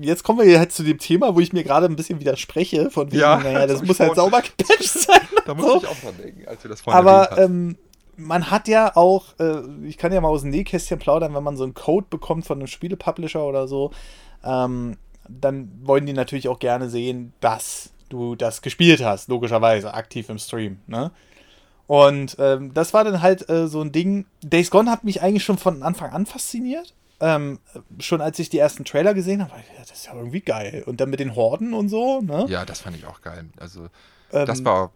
jetzt kommen wir ja halt zu dem Thema, wo ich mir gerade ein bisschen widerspreche, von wegen, Ja, naja, das muss halt sauber gepatcht sein. da muss so. ich auch dran denken, als wir das vorhin Aber ähm, man hat ja auch, äh, ich kann ja mal aus dem Nähkästchen plaudern, wenn man so einen Code bekommt von einem Spielepublisher oder so, ähm, dann wollen die natürlich auch gerne sehen, dass du das gespielt hast, logischerweise, aktiv im Stream, ne? Und ähm, das war dann halt äh, so ein Ding. Days Gone hat mich eigentlich schon von Anfang an fasziniert. Ähm, schon als ich die ersten Trailer gesehen habe, ich, ja, das ist ja irgendwie geil. Und dann mit den Horden und so, ne? ja, das fand ich auch geil. Also Ähm, das war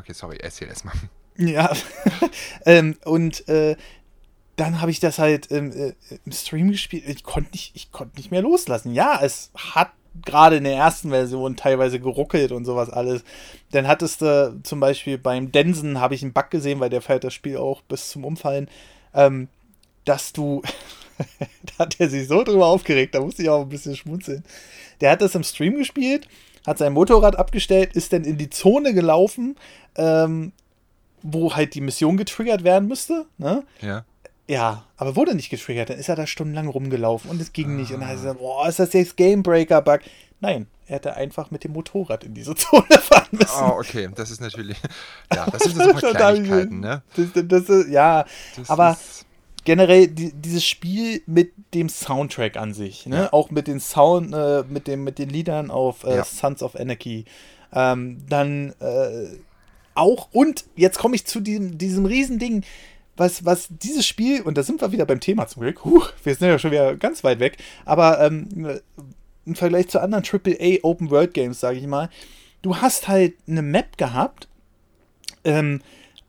Okay, sorry, erzähl erstmal. Ja. ähm, und äh, dann habe ich das halt ähm, äh, im Stream gespielt. Ich konnte nicht, ich konnte nicht mehr loslassen. Ja, es hat gerade in der ersten Version teilweise geruckelt und sowas alles. Dann hattest du zum Beispiel beim Densen habe ich einen Bug gesehen, weil der feiert das Spiel auch bis zum Umfallen, ähm, dass du, da hat er sich so drüber aufgeregt, da musste ich auch ein bisschen schmunzeln. Der hat das im Stream gespielt, hat sein Motorrad abgestellt, ist dann in die Zone gelaufen, ähm, wo halt die Mission getriggert werden müsste, ne? Ja. Ja, aber wurde nicht getriggert. Dann ist er da stundenlang rumgelaufen und es ging nicht. Und dann hat er gesagt, boah, ist das jetzt Gamebreaker-Bug? Nein, er hätte einfach mit dem Motorrad in diese Zone fahren müssen. Oh, okay, das ist natürlich. Ja, das sind so Kleinigkeiten, ne? Das, das, das, ja, Das aber ist- generell die, dieses Spiel mit dem Soundtrack an sich, ne? Ja. auch mit den Sound, äh, mit dem mit den Liedern auf äh, Ja. Sons of Anarchy, ähm, dann äh, auch und jetzt komme ich zu diesem diesem Riesending, was was dieses Spiel und da sind wir wieder beim Thema zum Glück. Huh, wir sind ja schon wieder ganz weit weg, aber ähm, im Vergleich zu anderen AAA Open World Games, sage ich mal, du hast halt eine Map gehabt. Ähm,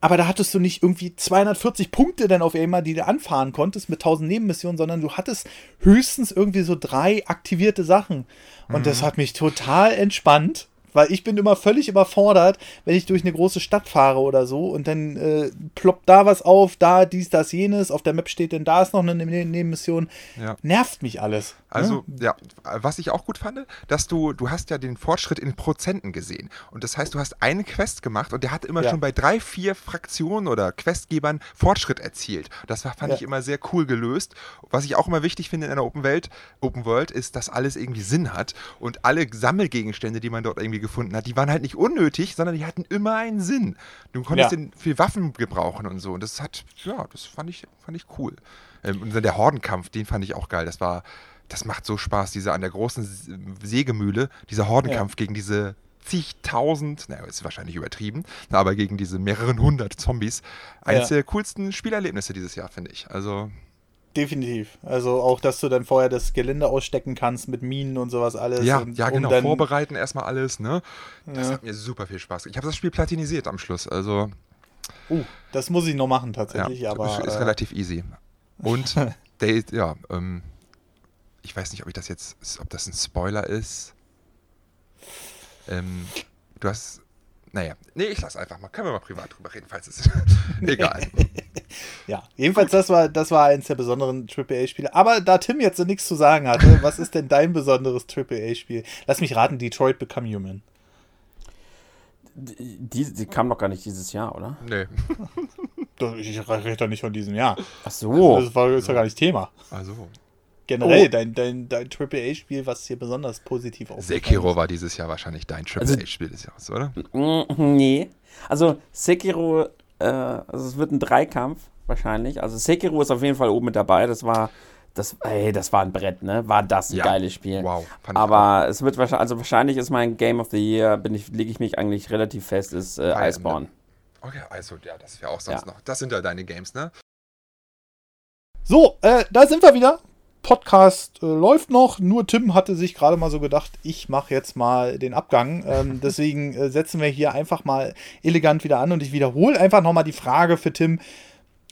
aber da hattest du nicht irgendwie 240 Punkte dann auf einmal, die du anfahren konntest mit 1000 Nebenmissionen, sondern du hattest höchstens irgendwie so drei aktivierte Sachen. Und das hat mich total entspannt, weil ich bin immer völlig überfordert, wenn ich durch eine große Stadt fahre oder so und dann äh, ploppt da was auf, da dies, das, jenes, auf der Map steht denn da ist noch eine Ne- Nebenmission. Ja. Nervt mich alles. Also, ne? ja, was ich auch gut fand, dass du, du hast ja den Fortschritt in Prozenten gesehen. Und das heißt, du hast eine Quest gemacht und der hat immer Ja. schon bei drei, vier Fraktionen oder Questgebern Fortschritt erzielt. Das war, fand Ja. ich immer sehr cool gelöst. Was ich auch immer wichtig finde in einer Open Welt, Open World, ist, dass alles irgendwie Sinn hat. Und alle Sammelgegenstände, die man dort irgendwie gefunden hat, die waren halt nicht unnötig, sondern die hatten immer einen Sinn. Du konntest Ja. den für Waffen gebrauchen und so. Und das hat, ja, das fand ich, fand ich cool. Ähm, und dann der Hordenkampf, den fand ich auch geil. Das war, das macht so Spaß, diese an der großen Sägemühle, dieser Hordenkampf gegen diese zigtausend, naja, ist wahrscheinlich übertrieben, aber gegen diese mehreren hundert Zombies. Eines Ja. der coolsten Spielerlebnisse dieses Jahr, finde ich. Also, Definitiv. Also auch, dass du dann vorher das Gelände ausstecken kannst mit Minen und sowas alles. ja, und, ja, um genau, dann- vorbereiten erstmal alles, ne? Das Ja. hat mir super viel Spaß gemacht. Ich habe das Spiel platinisiert am Schluss, also, Uh, das muss ich noch machen ja, tatsächlich, aber ist, ist äh, relativ easy. Und, der, ja, ähm, ich weiß nicht, ob ich das jetzt, ob das ein Spoiler ist. Ähm, du hast, naja, nee, ich lass einfach mal, können wir mal privat drüber reden, falls es, egal. ja, jedenfalls das war das war eins der besonderen AAA Spiele. Aber da Tim jetzt so nichts zu sagen hatte, was ist denn dein besonderes AAA Spiel? Lass mich raten, Detroit Become Human. Die, die kam doch gar nicht dieses Jahr, oder? Nee, Ich rede doch nicht von diesem Jahr. Ach so. Das war, ist doch gar nicht Thema. also, Generell Oh. dein, dein, dein AAA Spiel, was hier besonders positiv aufgefallen Sekiro war dieses Jahr wahrscheinlich dein Also- AAA-Spiel des Jahres, oder? Mm, Nee. Also Sekiro, äh, also es wird ein Dreikampf wahrscheinlich. Also Sekiro ist auf jeden Fall oben mit dabei. Das war, das, ey, das war ein Brett, ne? War das ein Ja. geiles Spiel. Wow, fand ich Aber es wird wahrscheinlich, also wahrscheinlich ist mein Game of the Year, bin ich, lege ich mich eigentlich relativ fest, ist äh, Fire Iceborne. Okay, also, ja, das wäre auch sonst Ja. noch. Das sind ja deine Games, ne? So, äh, da sind wir wieder. Podcast äh, läuft noch, nur Tim hatte sich gerade mal so gedacht, ich mache jetzt mal den Abgang. Ähm, deswegen äh, setzen wir hier einfach mal elegant wieder an und ich wiederhole einfach nochmal die Frage für Tim.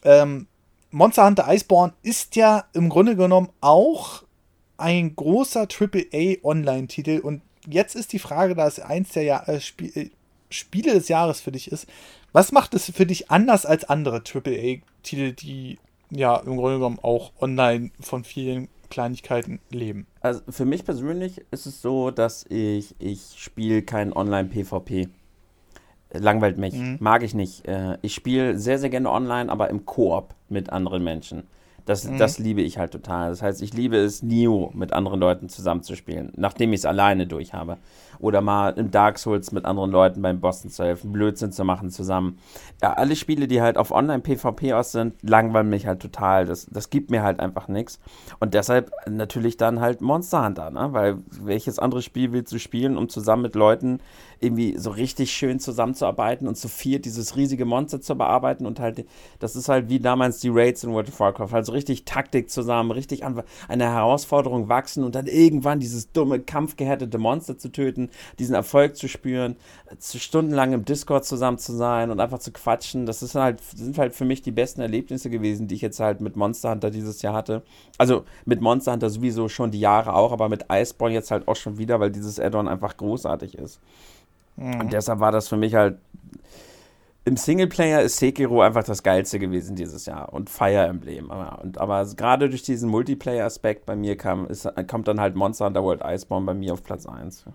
Ähm, Monster Hunter Iceborne ist ja im Grunde genommen auch ein großer AAA Online-Titel und jetzt ist die Frage, da es eins der ja äh, Spie äh, Spiele des Jahres für dich ist, was macht es für dich anders als andere AAA-Titel, die ja im Grunde genommen auch online von vielen Kleinigkeiten leben? Also für mich persönlich ist es so, dass ich, ich spiele kein Online-PvP. Langweilt mich, Mhm. mag ich nicht. Äh, Ich spiele sehr, sehr gerne online, aber im Koop mit anderen Menschen. Das, Mhm. das liebe ich halt total. Das heißt, ich liebe es, Neo mit anderen Leuten zusammenzuspielen, nachdem ich es alleine durch habe. Oder mal im Dark Souls mit anderen Leuten beim Bossen zu helfen, Blödsinn zu machen zusammen. Ja, alle Spiele, die halt auf Online-PvP aus sind, langweilen mich halt total. Das, das gibt mir halt einfach nichts. Und deshalb natürlich dann halt Monster Hunter, ne? Weil welches andere Spiel willst du spielen, um zusammen mit Leuten irgendwie so richtig schön zusammenzuarbeiten und zu viert dieses riesige Monster zu bearbeiten und halt, das ist halt wie damals die Raids in World of Warcraft, also richtig Taktik zusammen, richtig an eine Herausforderung wachsen und dann irgendwann dieses dumme, kampfgehärtete Monster zu töten, diesen Erfolg zu spüren, zu stundenlang im Discord zusammen zu sein und einfach zu quatschen. Das ist halt, sind halt für mich die besten Erlebnisse gewesen, die ich jetzt halt mit Monster Hunter dieses Jahr hatte. Also mit Monster Hunter sowieso schon die Jahre auch, aber mit Iceborne jetzt halt auch schon wieder, weil dieses Add-on einfach großartig ist. Mhm. Und deshalb war das für mich halt im Singleplayer ist Sekiro einfach das geilste gewesen dieses Jahr und Fire Emblem. Aber, und, aber gerade durch diesen Multiplayer-Aspekt bei mir kam, ist, kommt dann halt Monster Hunter World Iceborne bei mir auf Platz 1.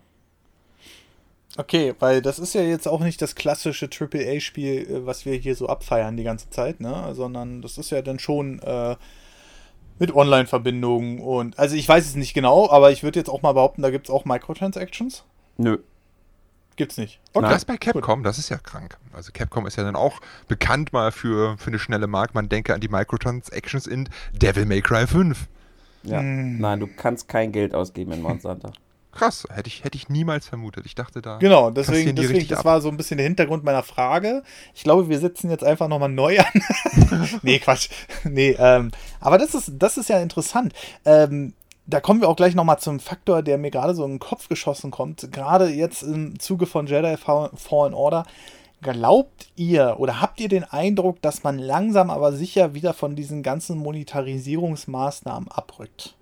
Okay, weil das ist ja jetzt auch nicht das klassische AAA-Spiel, äh, was wir hier so abfeiern die ganze Zeit, ne? Sondern das ist ja dann schon äh, mit Online-Verbindungen und. Also ich weiß es nicht genau, aber ich würde jetzt auch mal behaupten, da gibt es auch Microtransactions. Nö. Gibt's nicht. Okay. Das bei Capcom, das ist ja krank. Also Capcom ist ja dann auch bekannt mal für, für eine schnelle Mark. Man denke an die Microtransactions in Devil May Cry 5. Ja. Mm. Nein, du kannst kein Geld ausgeben in Monster Hunter. Krass, hätte ich, hätte ich niemals vermutet. Ich dachte da. Genau, deswegen, deswegen das ab. war so ein bisschen der Hintergrund meiner Frage. Ich glaube, wir setzen jetzt einfach nochmal neu an. nee, Quatsch. Nee, ähm, aber das ist, das ist ja interessant. Ähm, da kommen wir auch gleich nochmal zum Faktor, der mir gerade so in den Kopf geschossen kommt. Gerade jetzt im Zuge von Jedi Fallen Order. Glaubt ihr oder habt ihr den Eindruck, dass man langsam aber sicher wieder von diesen ganzen Monetarisierungsmaßnahmen abrückt?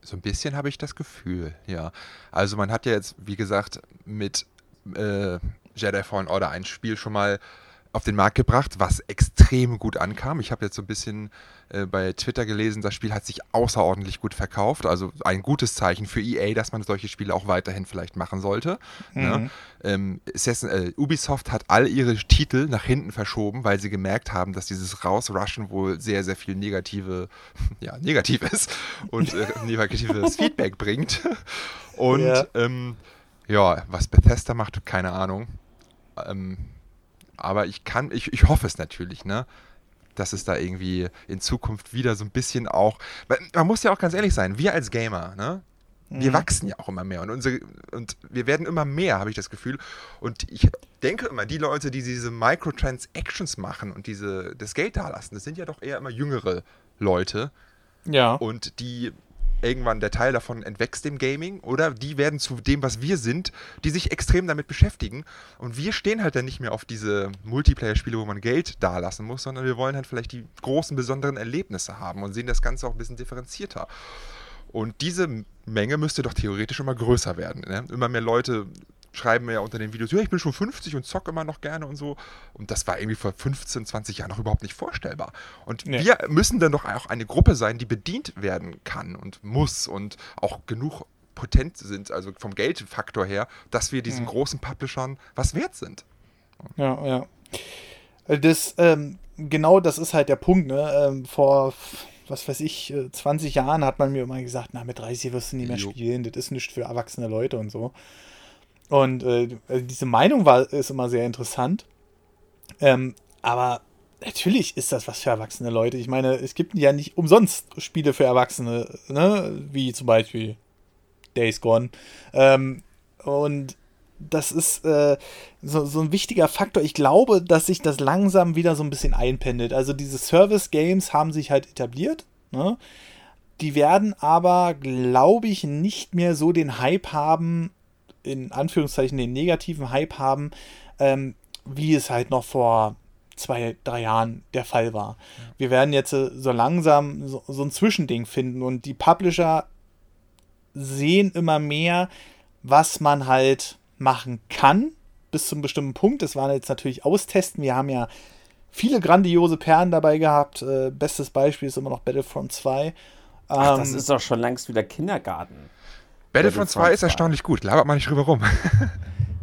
So ein bisschen habe ich das Gefühl, ja. Also man hat ja jetzt, wie gesagt, mit äh, Jedi Fallen Order ein Spiel schon mal auf den Markt gebracht, was extrem gut ankam. Ich habe jetzt so ein bisschen äh, bei Twitter gelesen, das Spiel hat sich außerordentlich gut verkauft. Also ein gutes Zeichen für EA, dass man solche Spiele auch weiterhin vielleicht machen sollte. Ne? Mhm. Ne? Ähm, äh, Ubisoft hat all ihre Titel nach hinten verschoben, weil sie gemerkt haben, dass dieses Rausrushen wohl sehr, sehr viel negative, ja, negatives und äh, negatives Feedback bringt. Und ja. Ähm, ja, was Bethesda macht, keine Ahnung. Ähm, aber ich kann, ich, ich hoffe es natürlich, ne? Dass es da irgendwie in Zukunft wieder so ein bisschen auch. Man muss ja auch ganz ehrlich sein, wir als Gamer, ne? Wir mhm. wachsen ja auch immer mehr und, unsere, und wir werden immer mehr, habe ich das Gefühl. Und ich denke immer, die Leute, die diese Microtransactions machen und diese, das Geld da lassen, das sind ja doch eher immer jüngere Leute. Ja. Und die irgendwann der Teil davon entwächst dem Gaming oder die werden zu dem, was wir sind, die sich extrem damit beschäftigen. Und wir stehen halt dann nicht mehr auf diese Multiplayer-Spiele, wo man Geld dalassen muss, sondern wir wollen halt vielleicht die großen, besonderen Erlebnisse haben und sehen das Ganze auch ein bisschen differenzierter. Und diese Menge müsste doch theoretisch immer größer werden. Ne? Immer mehr Leute schreiben mir ja unter den Videos, ja, ich bin schon 50 und zocke immer noch gerne und so. Und das war irgendwie vor 15, 20 Jahren noch überhaupt nicht vorstellbar. Und nee. wir müssen dann doch auch eine Gruppe sein, die bedient werden kann und muss und auch genug potent sind, also vom Geldfaktor her, dass wir diesen mhm. großen Publishern was wert sind. Ja, ja. Das, ähm, genau das ist halt der Punkt, ne? Ähm, vor was weiß ich, 20 äh, Jahren hat man mir immer gesagt, na, mit 30 wirst du nicht mehr spielen, das ist nicht für erwachsene Leute und so. Und äh, also diese Meinung war, ist immer sehr interessant. Ähm, aber natürlich ist das was für erwachsene Leute. Ich meine, es gibt ja nicht umsonst Spiele für Erwachsene, ne? wie zum Beispiel Days Gone. Ähm, und das ist äh, so, so ein wichtiger Faktor. Ich glaube, dass sich das langsam wieder so ein bisschen einpendelt. Also diese Service-Games haben sich halt etabliert. Ne? Die werden aber, glaube ich, nicht mehr so den Hype haben, in Anführungszeichen den negativen Hype haben, ähm, wie es halt noch vor zwei, drei Jahren der Fall war. Ja. Wir werden jetzt äh, so langsam so, so, ein Zwischending finden und die Publisher sehen immer mehr, was man halt machen kann bis zum bestimmten Punkt. Das waren jetzt natürlich Austesten. Wir haben ja viele grandiose Perlen dabei gehabt. Äh, bestes Beispiel ist immer noch Battlefront 2. Ach, ähm, das ist doch schon längst wieder Kindergarten. Battlefront 2 ist erstaunlich gut. Labert mal nicht drüber rum.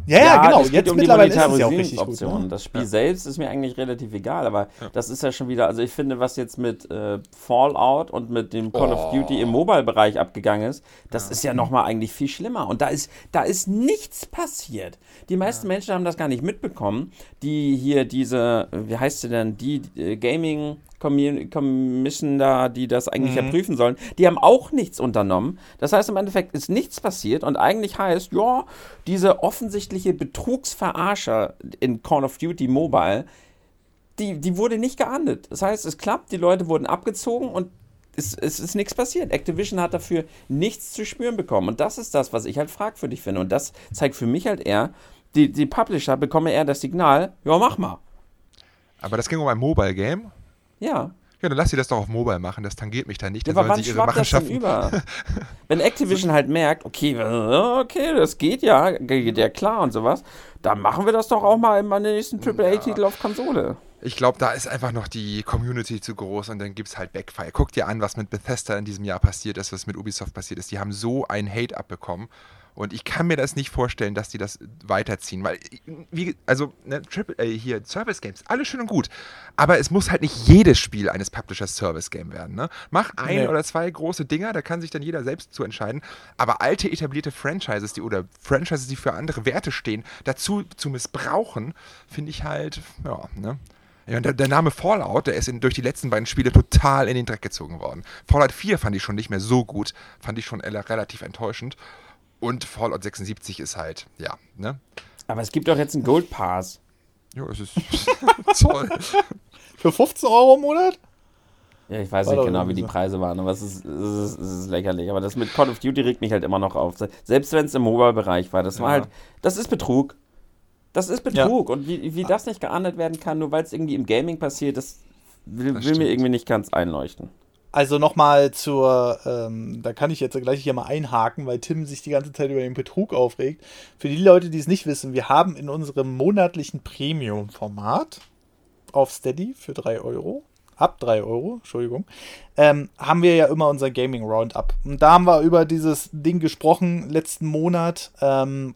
Ja, ja, genau. Jetzt um mittlerweile ist es ja auch richtig gut. Ne? Das Spiel ja. selbst ist mir eigentlich relativ egal, aber ja. das ist ja schon wieder, also ich finde, was jetzt mit äh, Fallout und mit dem Call oh. of Duty im Mobile-Bereich abgegangen ist, das ja. ist ja nochmal eigentlich viel schlimmer. Und da ist, da ist nichts passiert. Die meisten Menschen haben das gar nicht mitbekommen, die hier diese, wie heißt sie denn, die äh, Gaming Commission da, die das eigentlich mhm. ja prüfen sollen, die haben auch nichts unternommen. Das heißt, im Endeffekt ist nichts passiert und eigentlich heißt, ja, diese offensichtliche Betrugsverarscher in Call of Duty Mobile, die, die wurde nicht geahndet. Das heißt, es klappt, die Leute wurden abgezogen und es, es ist nichts passiert. Activision hat dafür nichts zu spüren bekommen. Und das ist das, was ich halt fragwürdig finde. Und das zeigt für mich halt eher, die, die Publisher bekommen eher das Signal, ja, mach mal. Aber das ging um ein Mobile-Game? Ja. Ja, dann lass sie das doch auf Mobile machen, das tangiert mich da nicht. Ja, Da aber wann sollen sie ihre Machenschaften. über? Wenn Activision halt merkt, okay, okay, das geht ja, geht ja klar und sowas, dann machen wir das doch auch mal in meinem nächsten AAA-Titel auf Konsole. Ich glaube, da ist einfach noch die Community zu groß und dann gibt es halt Backfire. Guck dir an, was mit Bethesda in diesem Jahr passiert ist, was mit Ubisoft passiert ist. Die haben so einen Hate abbekommen. Und ich kann mir das nicht vorstellen, dass die das weiterziehen. Weil, wie, also, ne, Triple, äh, hier, Service Games, alles schön und gut. Aber es muss halt nicht jedes Spiel eines Publishers Service Game werden. Ne? Mach ein Nee. oder zwei große Dinger, da kann sich dann jeder selbst zu entscheiden. Aber alte etablierte Franchises, die oder Franchises, die für andere Werte stehen, dazu zu missbrauchen, finde ich halt, ja, ne? Ja, und der, der Name Fallout, der ist in, durch die letzten beiden Spiele total in den Dreck gezogen worden. Fallout 4 fand ich schon nicht mehr so gut, fand ich schon relativ enttäuschend. Und Fallout 76 ist halt, ja, ne? Aber es gibt doch jetzt einen Gold Pass. Ja, es ist toll. Für 15 Euro im Monat? Ja, ich weiß War nicht genau, wie die. Preise waren, aber es ist, es, ist, es ist lächerlich. Aber das mit Call of Duty regt mich halt immer noch auf. Selbst wenn es im Mobile-Bereich war, das war Ja. halt, das ist Betrug. Das ist Betrug. Und wie, wie das nicht geahndet werden kann, nur weil es irgendwie im Gaming passiert, das will, Das will mir irgendwie nicht ganz einleuchten. Also nochmal zur, ähm, da kann ich jetzt gleich hier mal einhaken, weil Tim sich die ganze Zeit über den Betrug aufregt. Für die Leute, die es nicht wissen, wir haben in unserem monatlichen Premium-Format auf Steady für 3 Euro, ab 3 Euro, Entschuldigung, ähm, haben wir ja immer unser Gaming Roundup. Und da haben wir über dieses Ding gesprochen letzten Monat. Ähm,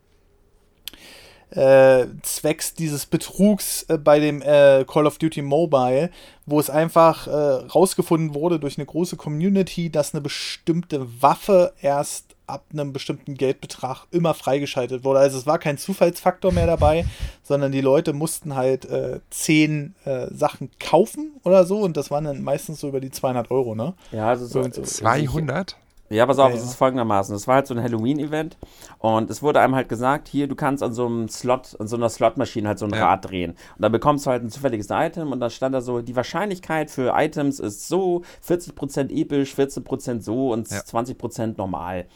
äh, zwecks dieses Betrugs äh, bei dem äh, Call of Duty Mobile, wo es einfach äh, rausgefunden wurde durch eine große Community, dass eine bestimmte Waffe erst ab einem bestimmten Geldbetrag immer freigeschaltet wurde. Also es war kein Zufallsfaktor mehr dabei, sondern die Leute mussten halt äh, zehn äh, Sachen kaufen oder so und das waren dann meistens so über die 200 Euro, ne? Ja, also so, Und so 200? Ja, pass auf, Ja, es ist folgendermaßen. Es war halt so ein Halloween-Event und es wurde einem halt gesagt, hier, du kannst an so einem Slot, an so einer Slotmaschine halt so ein Ja. Rad drehen. Und dann bekommst du halt ein zufälliges Item und dann stand da so, die Wahrscheinlichkeit für Items ist so, 40% episch, 14% so und Ja. 20% normal.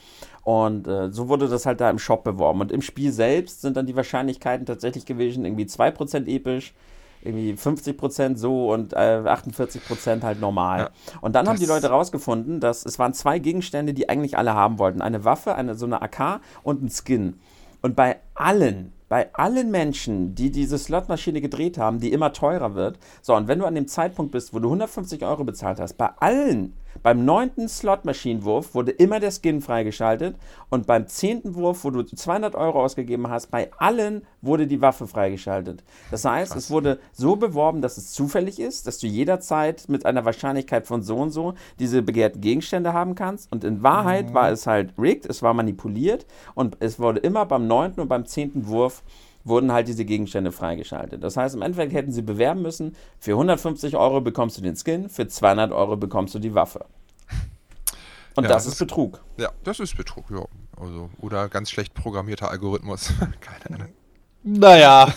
Und äh, so wurde das halt da im Shop beworben. Und im Spiel selbst sind dann die Wahrscheinlichkeiten tatsächlich gewesen, irgendwie 2% episch, irgendwie 50% so und äh, 48% halt normal. Ja, und dann haben die Leute rausgefunden, dass es waren zwei Gegenstände, die eigentlich alle haben wollten. Eine Waffe, eine, so eine AK und ein Skin. Und bei allen, bei allen Menschen, die diese Slotmaschine gedreht haben, die immer teurer wird, so, und wenn du an dem Zeitpunkt bist, wo du 150 Euro bezahlt hast, bei allen, beim neunten Slotmaschinenwurf wurde immer der Skin freigeschaltet und beim zehnten Wurf, wo du 200 Euro ausgegeben hast, bei allen wurde die Waffe freigeschaltet. Das heißt, es wurde so beworben, dass es zufällig ist, dass du jederzeit mit einer Wahrscheinlichkeit von so und so diese begehrten Gegenstände haben kannst. Und in Wahrheit war es halt rigged, es war manipuliert und es wurde immer beim neunten und beim zehnten Wurf wurden halt diese Gegenstände freigeschaltet. Das heißt, im Endeffekt hätten sie bewerben müssen, für 150 Euro bekommst du den Skin, für 200 Euro bekommst du die Waffe. Und Ja, das das ist Betrug. Ja, das ist Betrug, ja. Also, oder ganz schlecht programmierter Algorithmus. Keine Ahnung. Naja,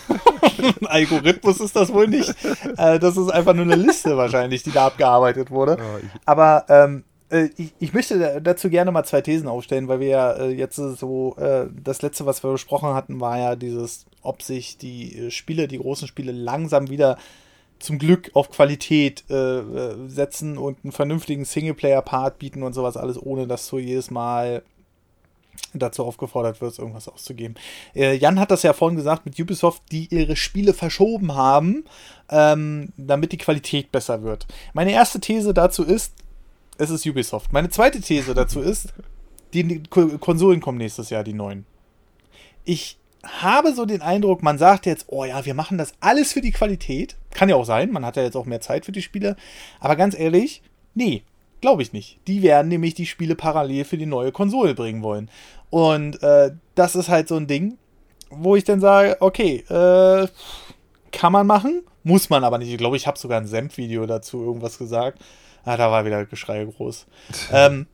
ein Algorithmus ist das wohl nicht. Äh, das ist einfach nur eine Liste wahrscheinlich, die da abgearbeitet wurde. Aber ähm, äh, ich, ich möchte da- dazu gerne mal zwei Thesen aufstellen, weil wir ja äh, jetzt so, äh, das letzte, was wir besprochen hatten, war ja dieses, ob sich die äh, Spiele, die großen Spiele langsam wieder zum Glück auf Qualität äh, äh, setzen und einen vernünftigen Singleplayer-Part bieten und sowas alles, ohne dass du jedes Mal dazu aufgefordert wirst, irgendwas auszugeben. Äh, Jan hat das ja vorhin gesagt mit Ubisoft, die ihre Spiele verschoben haben, ähm, damit die Qualität besser wird. Meine erste These dazu ist, es ist Ubisoft. Meine zweite These dazu ist, die Ko- Konsolen kommen nächstes Jahr, die neuen. Ich habe so den Eindruck, man sagt jetzt, oh ja, wir machen das alles für die Qualität. Kann ja auch sein, man hat ja jetzt auch mehr Zeit für die Spiele. Aber ganz ehrlich, nee, glaube ich nicht. Die werden nämlich die Spiele parallel für die neue Konsole bringen wollen. Und äh, das ist halt so ein Ding, wo ich dann sage, okay, äh, kann man machen, muss man aber nicht. Ich glaube, ich habe sogar ein Senf-Video dazu irgendwas gesagt. Ah, da war wieder Geschrei groß. ähm,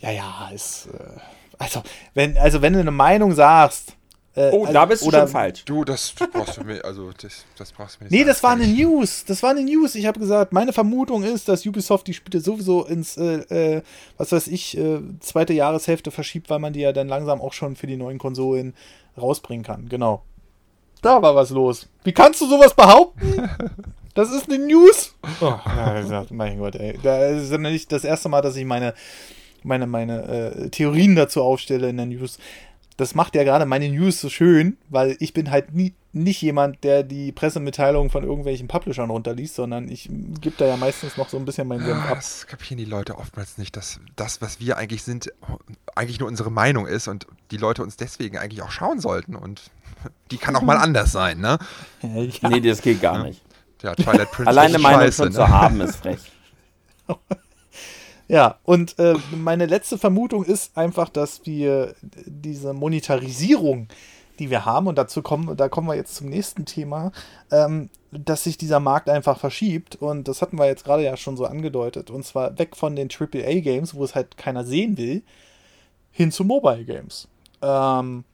ja, ja, ist. Äh, also, wenn, also, wenn du eine Meinung sagst, Äh, Oh, da bist du oder- schon falsch. Du, das brauchst du mir, also das, das brauchst du mir nicht Nee, das war eine News. Das war eine News. Ich habe gesagt, meine Vermutung ist, dass Ubisoft die Spiele sowieso ins, äh, äh, was weiß ich, äh, zweite Jahreshälfte verschiebt, weil man die ja dann langsam auch schon für die neuen Konsolen rausbringen kann. Genau. Da war was los. Wie kannst du sowas behaupten? Das ist eine News. Oh, mein Gott, ey. Das ist ja nicht das erste Mal, dass ich meine, meine, meine äh, Theorien dazu aufstelle in der News. Das macht ja gerade meine News so schön, weil ich bin halt nie, nicht jemand, der die Pressemitteilungen von irgendwelchen Publishern runterliest, sondern ich gebe da ja meistens noch so ein bisschen meinen Senf ab. Das kapieren die Leute oftmals nicht, dass das, was wir eigentlich sind, eigentlich nur unsere Meinung ist und die Leute uns deswegen eigentlich auch schauen sollten. Und die kann auch mal anders sein, ne? Ja. Nee, das geht gar nicht. Ja, Twilight Princess Alleine ist Meinung scheiße, schon ne? zu haben ist frech. Ja, und äh, meine letzte Vermutung ist einfach, dass wir diese Monetarisierung, die wir haben, und dazu kommen, da kommen wir jetzt zum nächsten Thema, ähm, dass sich dieser Markt einfach verschiebt. Und das hatten wir jetzt gerade ja schon so angedeutet. Und zwar weg von den AAA-Games, wo es halt keiner sehen will, hin zu Mobile-Games. Ähm,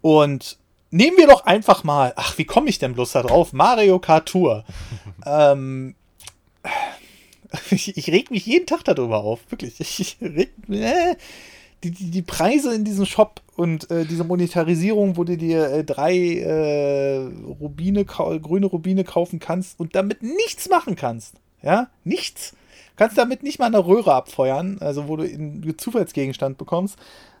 und nehmen wir doch einfach mal, ach, wie komme ich denn bloß da drauf? Mario Kart Tour. ähm, ich, ich reg mich jeden Tag darüber auf, wirklich. Ich reg, äh, die, die, die Preise in diesem Shop und äh, diese Monetarisierung, wo du dir äh, drei äh, Rubine, grüne Rubine kaufen kannst und damit nichts machen kannst. Ja, nichts. Kannst damit nicht mal eine Röhre abfeuern, also wo du einen Zufallsgegenstand bekommst.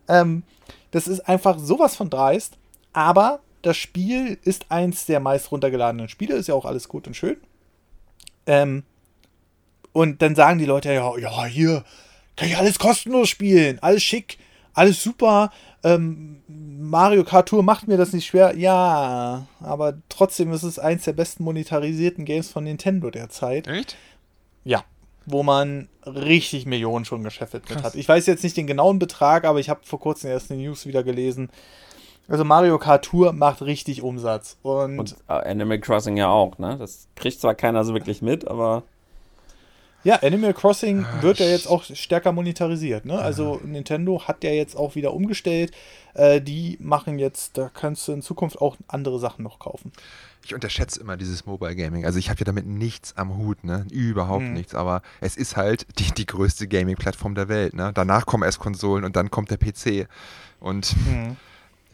Ähm, das ist einfach sowas von dreist. Aber das Spiel ist eins der meist runtergeladenen Spiele, ist ja auch alles gut und schön. Ähm, und dann sagen die Leute, ja, ja, hier kann ich alles kostenlos spielen, alles schick, alles super. Ähm, Mario Kart Tour macht mir das nicht schwer. Ja, aber trotzdem ist es eins der besten monetarisierten Games von Nintendo derzeit. Echt? Ja, wo man richtig Millionen schon gescheffelt mit hat. Ich weiß jetzt nicht den genauen Betrag, aber ich habe vor kurzem erst eine News wieder gelesen. Also Mario Kart Tour macht richtig Umsatz. Und, Und äh, Animal Crossing ja auch, ne? Das kriegt zwar keiner so wirklich mit, aber ja, Animal Crossing Ah, wird ja jetzt auch stärker monetarisiert. Ne? Also Nintendo hat ja jetzt auch wieder umgestellt. Äh, die machen jetzt, da kannst du in Zukunft auch andere Sachen noch kaufen. Ich unterschätze immer dieses Mobile Gaming. Also ich habe ja damit nichts am Hut, ne? Überhaupt Mhm. nichts. Aber es ist halt die, die größte Gaming-Plattform der Welt, ne? Danach kommen erst Konsolen und dann kommt der PC. Und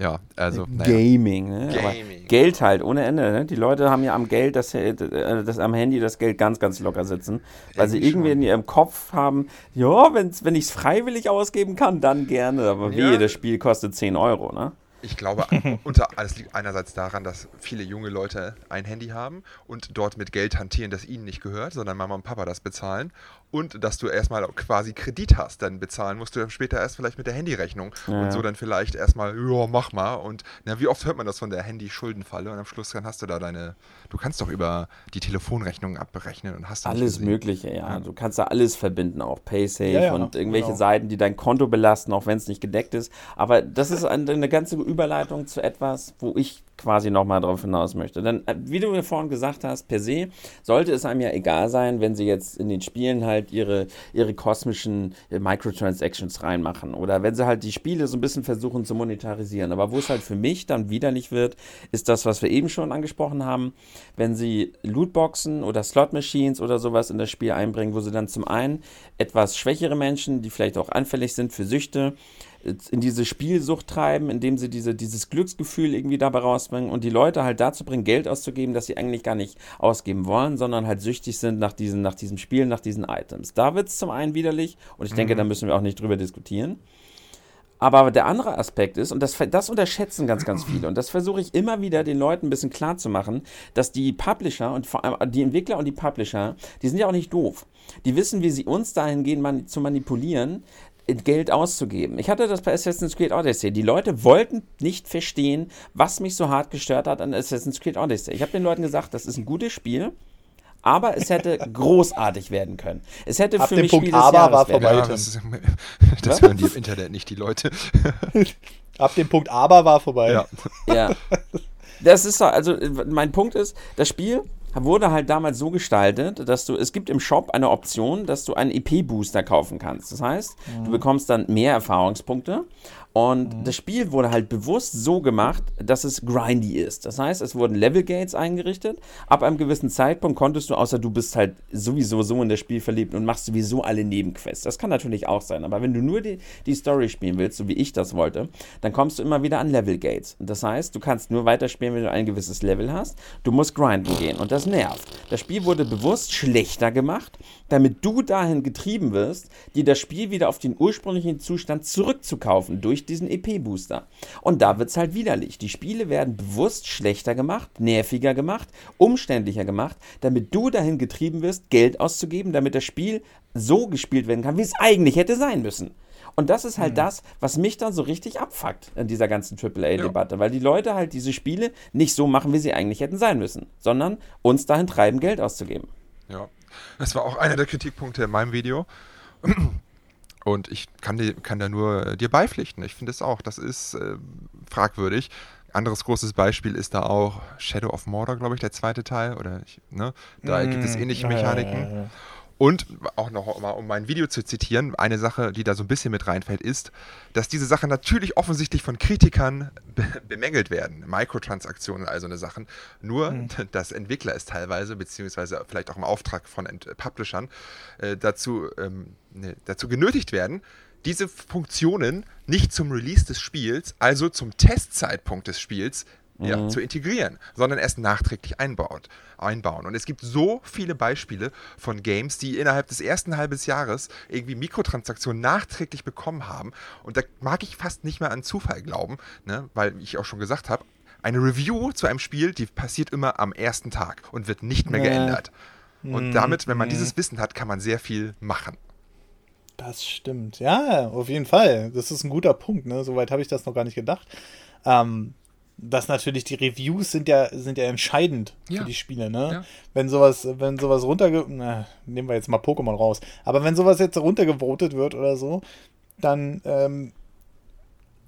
ja, also, naja. Gaming, ne? Aber Gaming. Geld halt ohne Ende, ne? Die Leute haben ja am Geld, das, äh, das am Handy das Geld ganz, ganz locker sitzen, weil sie Irgendwie schon. in ihrem Kopf haben, ja, wenn's, wenn ich es freiwillig ausgeben kann, dann gerne. Aber Ja. wehe, das Spiel kostet 10 Euro, ne? Ich glaube, unter, das liegt einerseits daran, dass viele junge Leute ein Handy haben und dort mit Geld hantieren, das ihnen nicht gehört, sondern Mama und Papa das bezahlen. Und dass du erstmal quasi Kredit hast, dann bezahlen musst du dann später erst vielleicht mit der Handyrechnung. Ja. Und so dann vielleicht erstmal, ja, mach mal. Und na, wie oft hört man das von der Handy-Schuldenfalle? Und am Schluss dann hast du da deine, du kannst doch über die Telefonrechnung abberechnen und hast Alles. Mögliche, ja. Du kannst da alles verbinden, auch PaySafe Ja, ja, und irgendwelche genau. Seiten, die dein Konto belasten, auch wenn es nicht gedeckt ist. Aber das ist eine, eine ganze Überleitung zu etwas, wo ich quasi nochmal drauf hinaus möchte. Denn, äh, wie du mir vorhin gesagt hast, per se sollte es einem ja egal sein, wenn sie jetzt in den Spielen halt ihre, ihre kosmischen äh, Microtransactions reinmachen oder wenn sie halt die Spiele so ein bisschen versuchen zu monetarisieren. Aber wo es halt für mich dann widerlich wird, ist das, was wir eben schon angesprochen haben, wenn sie Lootboxen oder Slot-Machines oder sowas in das Spiel einbringen, wo sie dann zum einen etwas schwächere Menschen, die vielleicht auch anfällig sind für Süchte, in diese Spielsucht treiben, indem sie diese, dieses Glücksgefühl irgendwie dabei rausbringen und die Leute halt dazu bringen, Geld auszugeben, das sie eigentlich gar nicht ausgeben wollen, sondern halt süchtig sind nach diesen, nach diesem Spiel, nach diesen Items. Da wird es zum einen widerlich und ich denke, da müssen wir auch nicht drüber diskutieren. Aber der andere Aspekt ist, und das, das unterschätzen ganz, ganz viele, und das versuche ich immer wieder den Leuten ein bisschen klar zu machen, dass die Publisher und vor allem die Entwickler und die Publisher, die sind ja auch nicht doof. Die wissen, wie sie uns dahingehend mani zu manipulieren, Geld auszugeben. Ich hatte das bei Assassin's Creed Odyssey. Die Leute wollten nicht verstehen, was mich so hart gestört hat an Assassin's Creed Odyssey. Ich habe den Leuten gesagt, das ist ein gutes Spiel, aber es hätte großartig werden können. Es hätte Ab für dem mich Punkt Spiel des aber Jahres war vorbei. Ja, das ist, das hören die im Internet nicht, die Leute. Ab dem Punkt aber war vorbei. Ja. Ja. Das ist so, also äh, mein Punkt ist, das Spiel wurde halt damals so gestaltet, dass du, es gibt im Shop eine Option, dass du einen EP-Booster kaufen kannst. Das heißt, du bekommst dann mehr Erfahrungspunkte Und mhm. das Spiel wurde halt bewusst so gemacht, dass es grindy ist. Das heißt, es wurden Level Gates eingerichtet. Ab einem gewissen Zeitpunkt konntest du, außer du bist halt sowieso so in das Spiel verliebt und machst sowieso alle Nebenquests. Das kann natürlich auch sein. Aber wenn du nur die, die Story spielen willst, so wie ich das wollte, dann kommst du immer wieder an Level Gates. Das heißt, du kannst nur weiterspielen, wenn du ein gewisses Level hast. Du musst grinden gehen und das nervt. Das Spiel wurde bewusst schlechter gemacht, damit du dahin getrieben wirst, dir das Spiel wieder auf den ursprünglichen Zustand zurückzukaufen durch diesen EP-Booster. Und da wird es halt widerlich. Die Spiele werden bewusst schlechter gemacht, nerviger gemacht, umständlicher gemacht, damit du dahin getrieben wirst, Geld auszugeben, damit das Spiel so gespielt werden kann, wie es eigentlich hätte sein müssen. Und das ist halt mhm. das, was mich dann so richtig abfuckt in dieser ganzen AAA-Debatte, ja. weil die Leute halt diese Spiele nicht so machen, wie sie eigentlich hätten sein müssen, sondern uns dahin treiben, Geld auszugeben. Ja, das war auch einer der Kritikpunkte in meinem Video. Und ich kann, dir, kann da nur äh, dir beipflichten. Ich finde es auch, das ist äh, fragwürdig. Anderes großes Beispiel ist da auch Shadow of Mordor, glaube ich, der zweite Teil. Oder ich, ne? Da mm, gibt es ähnliche Mechaniken. Ja, ja, ja. Und auch noch mal, um mein Video zu zitieren, eine Sache, die da so ein bisschen mit reinfällt, ist, dass diese Sachen natürlich offensichtlich von Kritikern be bemängelt werden. Mikrotransaktionen, also eine Sachen. Nur, mhm. dass Entwickler es teilweise, beziehungsweise vielleicht auch im Auftrag von Ent Publishern, äh, dazu, ähm, ne, dazu genötigt werden, diese Funktionen nicht zum Release des Spiels, also zum Testzeitpunkt des Spiels, ja, mhm. zu integrieren, sondern erst nachträglich einbaut, einbauen. Und es gibt so viele Beispiele von Games, die innerhalb des ersten halbes Jahres irgendwie Mikrotransaktionen nachträglich bekommen haben. Und da mag ich fast nicht mehr an Zufall glauben, ne? weil ich auch schon gesagt habe, eine Review zu einem Spiel, die passiert immer am ersten Tag und wird nicht mehr ja. geändert. Und mhm. damit, wenn man mhm. dieses Wissen hat, kann man sehr viel machen. Das stimmt. Ja, auf jeden Fall. Das ist ein guter Punkt. Ne? Soweit habe ich das noch gar nicht gedacht. Ähm, dass natürlich die Reviews sind ja, sind ja entscheidend ja. für die Spiele, ne? Ja. Wenn sowas, wenn sowas runterge... Na, nehmen wir jetzt mal Pokémon raus. Aber wenn sowas jetzt runtergevotet wird oder so, dann ähm,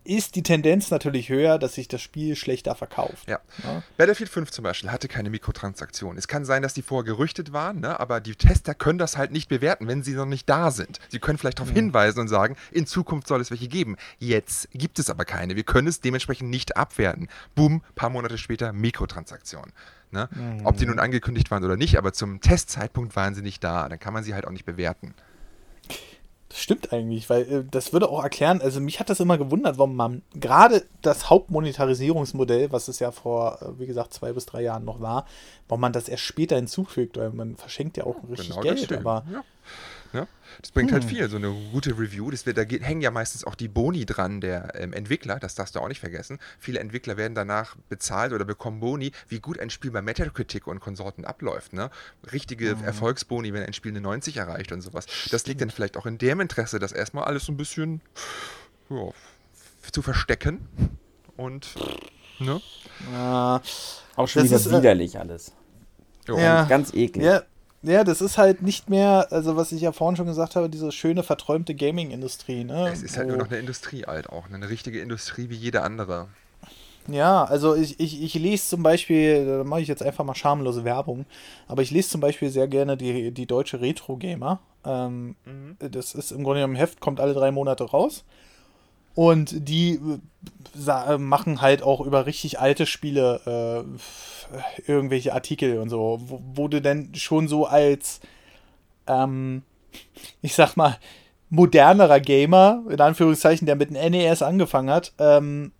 ist die Tendenz natürlich höher, dass sich das Spiel schlechter verkauft. Ja. ja. Battlefield 5 zum Beispiel hatte keine Mikrotransaktionen. Es kann sein, dass die vorher gerüchtet waren, ne? aber die Tester können das halt nicht bewerten, wenn sie noch nicht da sind. Sie können vielleicht darauf ja. hinweisen und sagen, in Zukunft soll es welche geben. Jetzt gibt es aber keine. Wir können es dementsprechend nicht abwerten. Boom, paar Monate später Mikrotransaktionen. Ne? Mhm. Ob die nun angekündigt waren oder nicht, aber zum Testzeitpunkt waren sie nicht da. Dann kann man sie halt auch nicht bewerten. Das stimmt eigentlich, weil äh, das würde auch erklären, also mich hat das immer gewundert, warum man gerade das Hauptmonetarisierungsmodell, was es ja vor, äh, wie gesagt, zwei bis drei Jahren noch war, warum man das erst später hinzufügt, weil man verschenkt ja auch richtig genau Geld, aber ja. Ja? Das bringt halt hm. halt viel, so eine gute Review. Das wird, da geht, hängen ja meistens auch die Boni dran der ähm, Entwickler, das darfst du auch nicht vergessen. Viele Entwickler werden danach bezahlt oder bekommen Boni, wie gut ein Spiel bei Metacritic und Konsorten abläuft. Ne? Richtige mhm. Erfolgsboni, wenn ein Spiel eine 90 erreicht und sowas. Das liegt dann vielleicht auch in dem Interesse, das erstmal alles so ein bisschen ja, zu verstecken. Und, ne? Äh, auch schon wieder ist, äh, widerlich alles. Ja, ganz eklig. Ja, ja, das ist halt nicht mehr, also was ich ja vorhin schon gesagt habe, diese schöne, verträumte Gaming-Industrie. Ne? Es ist halt nur noch eine Industrie alt auch, eine richtige Industrie wie jede andere. Ja, also ich, ich, ich lese zum Beispiel, da mache ich jetzt einfach mal schamlose Werbung, aber ich lese zum Beispiel sehr gerne die, die deutsche Retro-Gamer. Ähm, mhm. Das ist im Grunde genommen Heft, kommt alle drei Monate raus. Und die äh, machen halt auch über richtig alte Spiele äh, irgendwelche Artikel und so, wo, wo, du denn schon so als, ähm, ich sag mal, modernerer Gamer, in Anführungszeichen, der mit dem NES angefangen hat, ähm,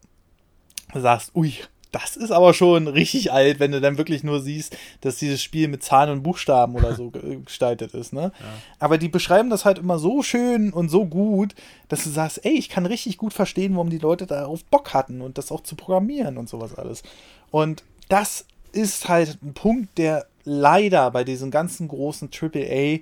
sagst, ui, das ist aber schon richtig alt, wenn du dann wirklich nur siehst, dass dieses Spiel mit Zahlen und Buchstaben oder so gestaltet ist. Ne? Ja. Aber die beschreiben das halt immer so schön und so gut, dass du sagst, ey, ich kann richtig gut verstehen, warum die Leute darauf Bock hatten und das auch zu programmieren und sowas alles. Und das ist halt ein Punkt, der leider bei diesen ganzen großen AAA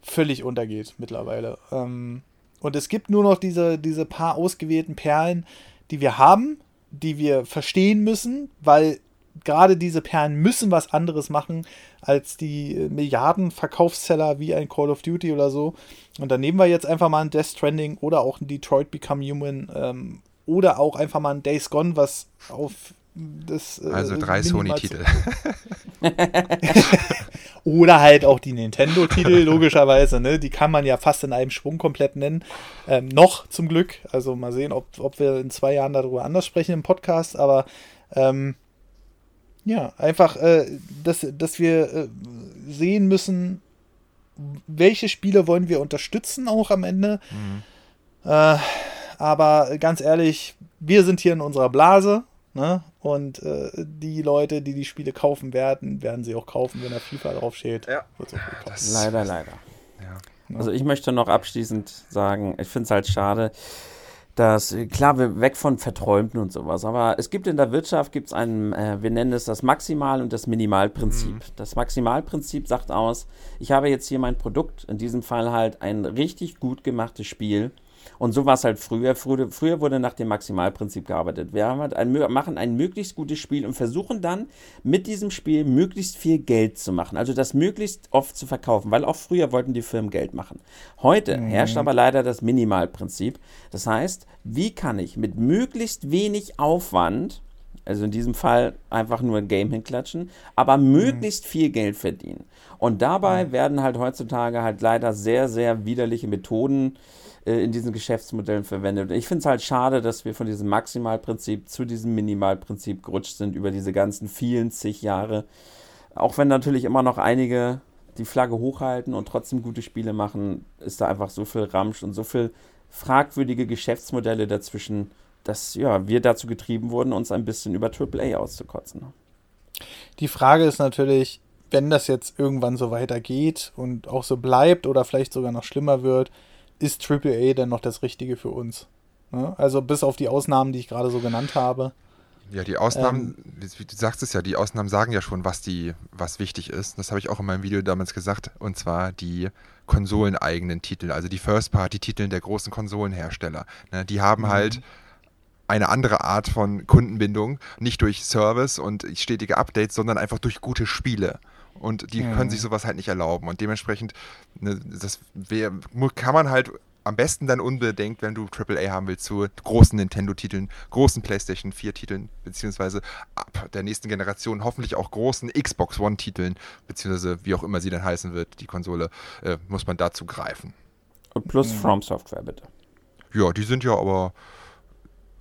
völlig untergeht mittlerweile. Ähm, und es gibt nur noch diese, diese paar ausgewählten Perlen, die wir haben, die wir verstehen müssen, weil gerade diese Perlen müssen was anderes machen als die äh, Milliarden Verkaufsseller wie ein Call of Duty oder so. Und dann nehmen wir jetzt einfach mal ein Death Stranding oder auch ein Detroit Become Human ähm, oder auch einfach mal ein Days Gone, was auf das. Äh, also drei Sony-Titel. Oder halt auch die Nintendo-Titel, logischerweise, ne? Die kann man ja fast in einem Schwung komplett nennen. Ähm, noch zum Glück. Also mal sehen, ob, ob wir in zwei Jahren darüber anders sprechen im Podcast, aber ähm, ja, einfach, äh, dass, dass wir äh, sehen müssen, welche Spiele wollen wir unterstützen auch am Ende. Mhm. Äh, aber ganz ehrlich, wir sind hier in unserer Blase. Ne? Und äh, die Leute, die die Spiele kaufen werden, werden sie auch kaufen, wenn da FIFA draufsteht. Ja. Leider, leider. Ja. Also ich möchte noch abschließend sagen, ich finde es halt schade, dass, klar, wir weg von Verträumten und sowas, aber es gibt in der Wirtschaft, gibt es ein, äh, wir nennen es das Maximal- und das Minimalprinzip. Mhm. Das Maximalprinzip sagt aus, ich habe jetzt hier mein Produkt, in diesem Fall halt ein richtig gut gemachtes Spiel, und so war es halt früher. früher. Früher wurde nach dem Maximalprinzip gearbeitet. Wir halt ein, machen ein möglichst gutes Spiel und versuchen dann mit diesem Spiel möglichst viel Geld zu machen. Also das möglichst oft zu verkaufen, weil auch früher wollten die Firmen Geld machen. Heute mhm. herrscht aber leider das Minimalprinzip. Das heißt, wie kann ich mit möglichst wenig Aufwand also in diesem Fall einfach nur ein Game hinklatschen, aber mhm. möglichst viel Geld verdienen. Und dabei mhm. werden halt heutzutage halt leider sehr, sehr widerliche Methoden äh, in diesen Geschäftsmodellen verwendet. ich finde es halt schade, dass wir von diesem Maximalprinzip zu diesem Minimalprinzip gerutscht sind über diese ganzen vielen zig Jahre. Auch wenn natürlich immer noch einige die Flagge hochhalten und trotzdem gute Spiele machen, ist da einfach so viel Ramsch und so viel fragwürdige Geschäftsmodelle dazwischen, dass ja, wir dazu getrieben wurden, uns ein bisschen über AAA auszukotzen. Die Frage ist natürlich, wenn das jetzt irgendwann so weitergeht und auch so bleibt oder vielleicht sogar noch schlimmer wird, ist AAA denn noch das Richtige für uns? Ne? Also bis auf die Ausnahmen, die ich gerade so genannt habe. Ja, die Ausnahmen, ähm, du sagst es ja, die Ausnahmen sagen ja schon, was die, was wichtig ist. Das habe ich auch in meinem Video damals gesagt. Und zwar die konsoleneigenen Titel, also die First-Party-Titel der großen Konsolenhersteller. Ne, die haben mhm. halt eine andere Art von Kundenbindung, nicht durch Service und stetige Updates, sondern einfach durch gute Spiele. Und die mhm. können sich sowas halt nicht erlauben. Und dementsprechend, ne, das wär, kann man halt am besten dann unbedingt, wenn du AAA haben willst, zu großen Nintendo-Titeln, großen PlayStation 4-Titeln, beziehungsweise ab der nächsten Generation hoffentlich auch großen Xbox One-Titeln, beziehungsweise wie auch immer sie dann heißen wird, die Konsole, äh, muss man dazu greifen. Und plus mhm. From Software, bitte. Ja, die sind ja aber.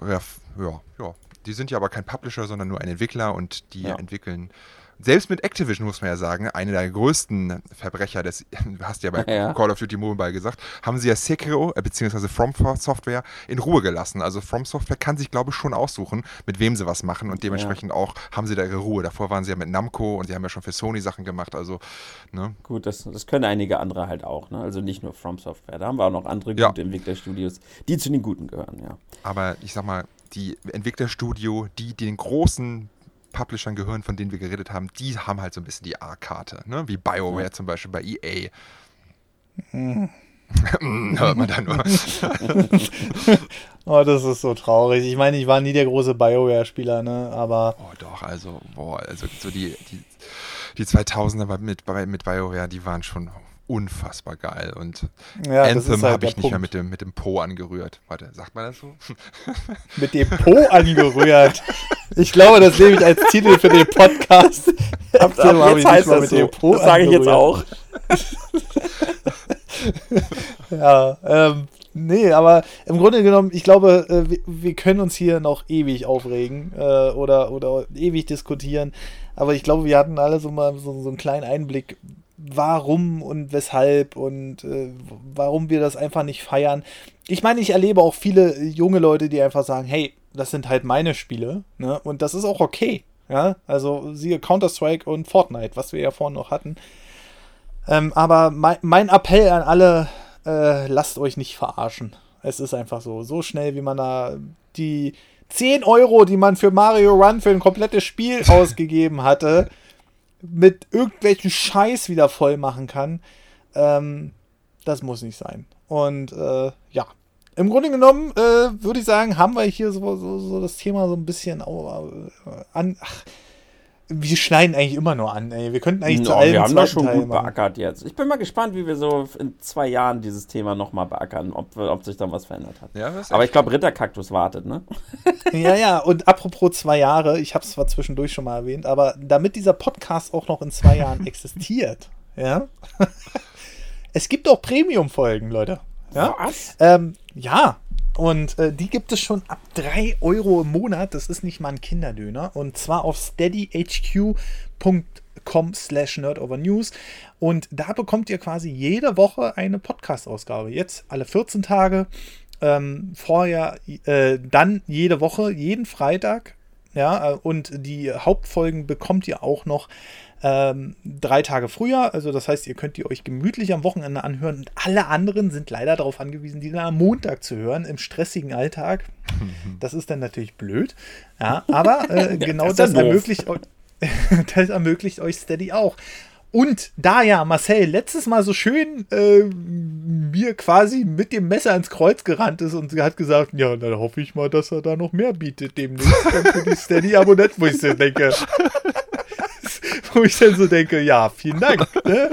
Ja, ja, ja. Die sind ja aber kein Publisher, sondern nur ein Entwickler und die ja. entwickeln selbst mit Activision muss man ja sagen, eine der größten Verbrecher des, du hast ja bei ja. Call of Duty Mobile gesagt, haben sie ja Sekiro äh, bzw. From Software in Ruhe gelassen. Also From Software kann sich, glaube ich, schon aussuchen, mit wem sie was machen und dementsprechend ja. auch haben sie da ihre Ruhe. Davor waren sie ja mit Namco und sie haben ja schon für Sony Sachen gemacht. Also, ne? Gut, das, das können einige andere halt auch, ne? Also nicht nur From Software. Da haben wir auch noch andere gute ja. Entwicklerstudios, die zu den Guten gehören, ja. Aber ich sag mal, die Entwicklerstudio, die den großen Publishern gehören, von denen wir geredet haben, die haben halt so ein bisschen die A-Karte, ne? wie BioWare ja. zum Beispiel bei EA. Hm. Hört man da nur. oh, das ist so traurig. Ich meine, ich war nie der große BioWare-Spieler, ne? Aber. Oh, doch, also, boah, also so die, die, die 2000er mit, mit BioWare, die waren schon unfassbar geil. Und ja, Anthem halt habe ich nicht Punkt. mehr mit dem, mit dem Po angerührt. Warte, sagt man das so? mit dem Po angerührt. Ich glaube, das nehme ich als Titel für den Podcast. Ab, ab jetzt heißt das so. das sage ich jetzt auch. ja, ähm, nee, aber im Grunde genommen, ich glaube, äh, wir, wir, können uns hier noch ewig aufregen äh, oder, oder ewig diskutieren. Aber ich glaube, wir hatten alle so mal so, so einen kleinen Einblick, warum und weshalb und äh, warum wir das einfach nicht feiern. Ich meine, ich erlebe auch viele junge Leute, die einfach sagen, hey, das sind halt meine Spiele, ne? Und das ist auch okay. Ja, also siehe Counter-Strike und Fortnite, was wir ja vorhin noch hatten. Ähm, aber mein, mein, Appell an alle, äh, lasst euch nicht verarschen. Es ist einfach so. So schnell, wie man da die 10 Euro, die man für Mario Run für ein komplettes Spiel ausgegeben hatte, mit irgendwelchen Scheiß wieder voll machen kann. Ähm, das muss nicht sein. Und äh, ja, im Grunde genommen äh, würde ich sagen, haben wir hier so, so, so, das Thema so ein bisschen äh, an. Ach, wir schneiden eigentlich immer nur an. Ey. Wir könnten eigentlich No, zu allem wir haben das schon Teil gut machen. beackert jetzt. Ich bin mal gespannt, wie wir so in zwei Jahren dieses Thema nochmal beackern, ob, ob sich dann was verändert hat. Ja, Aber ich glaube, Ritterkaktus wartet, ne? Ja, ja, und apropos zwei Jahre, ich habe es zwar zwischendurch schon mal erwähnt, aber damit dieser Podcast auch noch in zwei Jahren existiert, ja, es gibt auch Premium-Folgen, Leute. Ja, Was? ähm, ja. Und äh, die gibt es schon ab 3 Euro im Monat. Das ist nicht mal ein Kinderdöner. Und zwar auf steadyhq.com slash nerdovernews. Und da bekommt ihr quasi jede Woche eine Podcast-Ausgabe. Jetzt alle 14 Tage. Ähm, vorher, äh, dann jede Woche, jeden Freitag. Ja, äh, und die Hauptfolgen bekommt ihr auch noch ähm, drei Tage früher. Also das heißt, ihr könnt die euch gemütlich am Wochenende anhören. Und alle anderen sind leider darauf angewiesen, die dann am Montag zu hören, im stressigen Alltag. Das ist dann natürlich blöd. Ja, aber äh, genau das das, ermöglicht, das ermöglicht euch Steady auch. Und da ja Marcel letztes Mal so schön äh, mir quasi mit dem Messer ins Kreuz gerannt ist und hat gesagt, ja, dann hoffe ich mal, dass er da noch mehr bietet demnächst für die Steady-Abonnenten, wo ich so denke, wo ich dann so denke, ja, vielen Dank. Ne?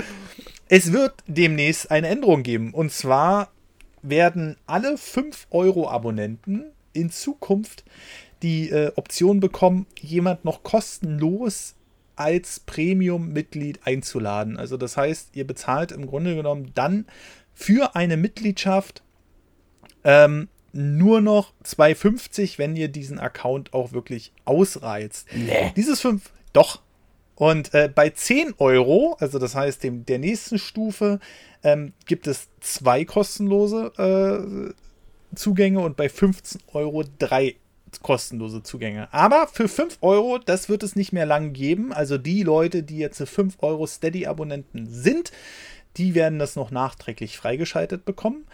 Es wird demnächst eine Änderung geben. Und zwar werden alle 5-Euro-Abonnenten in Zukunft die äh, Option bekommen, jemand noch kostenlos als Premium-Mitglied einzuladen. Also das heißt, ihr bezahlt im Grunde genommen dann für eine Mitgliedschaft ähm, nur noch 2,50, wenn ihr diesen Account auch wirklich ausreizt. Nee. Dieses 5, doch. Und äh, bei 10 Euro, also das heißt dem, der nächsten Stufe, ähm, gibt es zwei kostenlose äh, Zugänge und bei 15 Euro drei kostenlose Zugänge. Aber für 5 Euro, das wird es nicht mehr lang geben. Also die Leute, die jetzt 5 Euro Steady-Abonnenten sind, die werden das noch nachträglich freigeschaltet bekommen.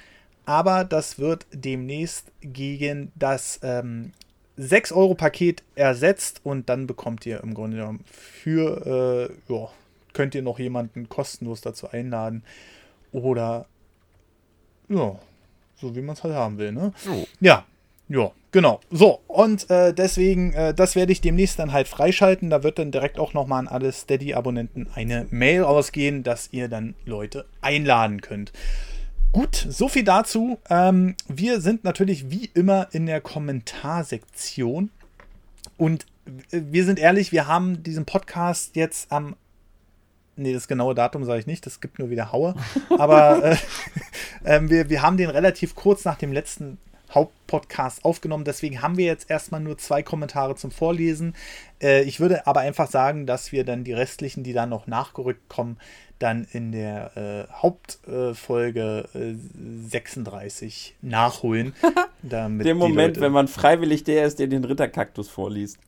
Aber das wird demnächst gegen das ähm, 6-Euro-Paket ersetzt und dann bekommt ihr im Grunde genommen für, äh, ja, könnt ihr noch jemanden kostenlos dazu einladen oder, ja, so wie man es halt haben will, ne? So. Ja, ja, genau. So, und äh, deswegen, äh, das werde ich demnächst dann halt freischalten. Da wird dann direkt auch nochmal an alle Steady-Abonnenten eine Mail ausgehen, dass ihr dann Leute einladen könnt. Gut, so viel dazu. Ähm, wir sind natürlich wie immer in der Kommentarsektion. Und äh, wir sind ehrlich, wir haben diesen Podcast jetzt am. Nee, das genaue Datum sage ich nicht, das gibt nur wieder Haue. Aber äh, ähm, wir, wir haben den relativ kurz nach dem letzten Hauptpodcast aufgenommen. Deswegen haben wir jetzt erstmal nur zwei Kommentare zum Vorlesen. Äh, ich würde aber einfach sagen, dass wir dann die restlichen, die dann noch nachgerückt kommen, dann in der äh, Hauptfolge äh, 36 nachholen. damit Der Moment, Leute- wenn man freiwillig der ist, der den Ritterkaktus vorliest.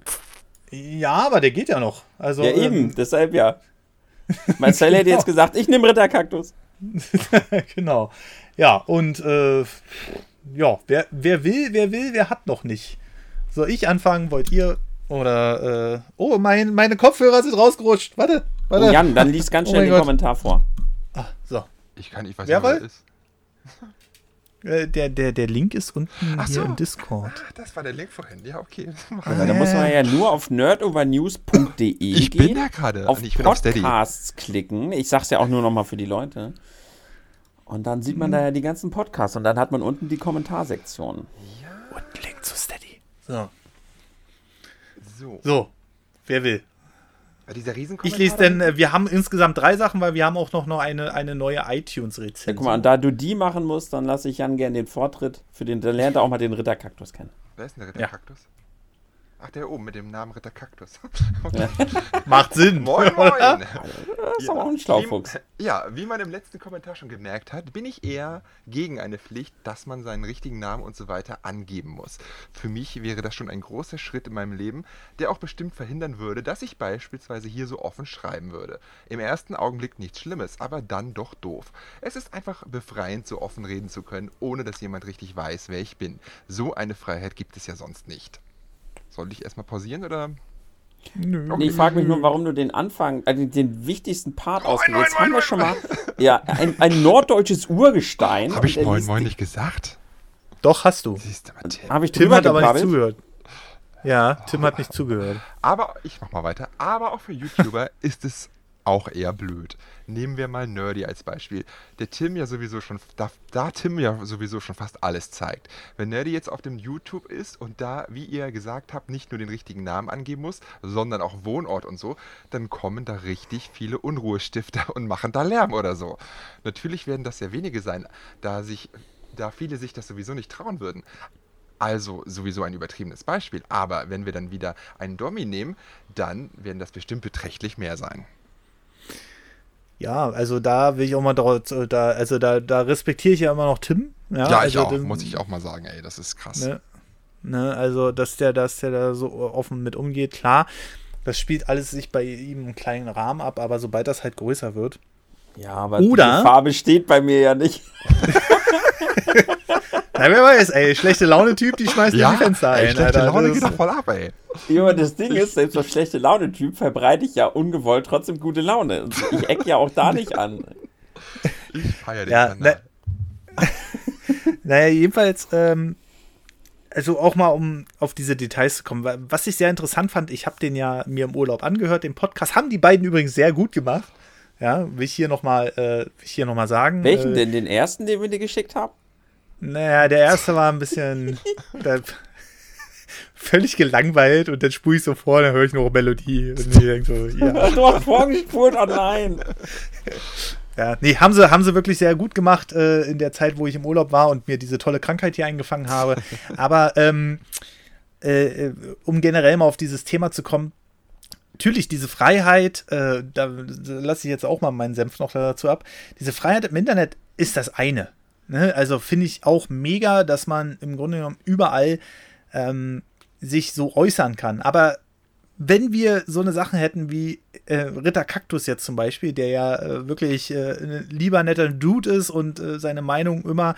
Ja, aber der geht ja noch. Also, ja, eben, ähm, deshalb ja. Marcel hätte jetzt gesagt, ich nehme Ritterkaktus. genau. Ja, und äh, ja, wer, wer will, wer will, wer hat noch nicht. Soll ich anfangen? Wollt ihr? Oder, äh, oh, mein, meine Kopfhörer sind rausgerutscht. Warte, warte. Oh, Jan, dann liest ganz Oh schnell mein den Gott. Kommentar vor. Ah, so. Ich kann, ich weiß Wer nicht, das ist. Äh, der, der, der Link ist unten Ach hier so. im Discord. Das war der Link vorhin. Ja, okay. Ja, da muss man ja nur auf nerdovernews.de Ich gehen. bin da gerade. auf Ich bin auf Steady. Podcasts klicken. Ich sag's ja auch nur nochmal für die Leute. Und dann sieht Mhm. man da ja die ganzen Podcasts und dann hat man unten die Kommentarsektion. Und Link zu Steady. So. So. So. Wer will? Dieser Ich lese denn, äh, wir haben insgesamt drei Sachen, weil wir haben auch noch, noch eine, eine neue Ja, iTunes-Rezension. guck mal, und da du die machen musst, dann lasse ich Jan gern den Vortritt. Für den, dann lernt er auch mal den Ritterkaktus kennen. Wer ist denn der Ritter Ja. Ach, der oben mit dem Namen Ritter Kaktus. Macht Sinn. moin, moin. Das ist aber auch ein Schlaufuchs. Wie, ja, wie man im letzten Kommentar schon gemerkt hat, bin ich eher gegen eine Pflicht, dass man seinen richtigen Namen und so weiter angeben muss. Für mich wäre das schon ein großer Schritt in meinem Leben, der auch bestimmt verhindern würde, dass ich beispielsweise hier so offen schreiben würde. Im ersten Augenblick nichts Schlimmes, aber dann doch doof. Es ist einfach befreiend, so offen reden zu können, ohne dass jemand richtig weiß, wer ich bin. So eine Freiheit gibt es ja sonst nicht. Soll ich erstmal pausieren oder? Nö. Nee, ich frage mich nur, warum du den Anfang, also den wichtigsten Part Moin, ausgewählt hast. Haben wir schon mal. Ja, ein, ein norddeutsches Urgestein. Habe ich Moin liest Moin die- nicht gesagt? Doch, hast du. Siehst du mal, Tim. Hab ich Tim hat aber nicht zugehört. Ja, Tim hat nicht zugehört. Aber ich mach mal weiter. Aber auch für YouTuber ist es auch eher blöd. Nehmen wir mal Nerdy als Beispiel. Der Tim ja sowieso schon, da, da Tim ja sowieso schon fast alles zeigt. Wenn Nerdy jetzt auf dem YouTube ist und da, wie ihr gesagt habt, nicht nur den richtigen Namen angeben muss, sondern auch Wohnort und so, dann kommen da richtig viele Unruhestifter und machen da Lärm oder so. Natürlich werden das ja wenige sein, da sich, da viele sich das sowieso nicht trauen würden. Also sowieso ein übertriebenes Beispiel. Aber wenn wir dann wieder einen Dommy nehmen, dann werden das bestimmt beträchtlich mehr sein. Ja, also da will ich auch mal dort, da, also da, da respektiere ich ja immer noch Tim. Ja, Ja, also ich auch, dem- muss ich auch mal sagen, ey, das ist krass. Ne, ne, also, dass der, dass der da so offen mit umgeht, klar, das spielt alles sich bei ihm im kleinen Rahmen ab, aber sobald das halt größer wird. Ja, aber Oder- die Farbe steht bei mir ja nicht. Na, wer weiß, ey, schlechte Laune-Typ, die schmeißt in die Fenster ey, ein. schlechte Alter. Laune geht ist- doch voll ab, ey. Ja, aber das Ding ist, selbst als schlechte Laune-Typ verbreite ich ja ungewollt trotzdem gute Laune. Ich eck ja auch da nicht an. Ich feier den Ja, Kanal. ne, naja, jedenfalls, ähm, also auch mal, um auf diese Details zu kommen. wa- Was ich sehr interessant fand, ich habe den ja mir im Urlaub angehört, den Podcast, haben die beiden übrigens sehr gut gemacht. Ja, will ich hier nochmal äh, will ich hier noch mal sagen. Welchen äh, denn? Den ersten, den wir dir geschickt haben? Naja, der erste war ein bisschen da, völlig gelangweilt und dann spule ich so vor, dann höre ich noch Melodie. Und ich denke so, ja. Du hast vorgespult, oh nein. Ja, nee, haben sie, haben sie wirklich sehr gut gemacht äh, in der Zeit, wo ich im Urlaub war und mir diese tolle Krankheit hier eingefangen habe. Aber ähm, äh, äh, um generell mal auf dieses Thema zu kommen, natürlich diese Freiheit, äh, da lasse ich jetzt auch mal meinen Senf noch dazu ab. Diese Freiheit im Internet ist das eine. Ne? Also finde ich auch mega, dass man im Grunde genommen überall ähm, sich so äußern kann. Aber wenn wir so eine Sache hätten wie äh, Ritter Kaktus jetzt zum Beispiel, der ja äh, wirklich äh, ein lieber netter Dude ist und äh, seine Meinung immer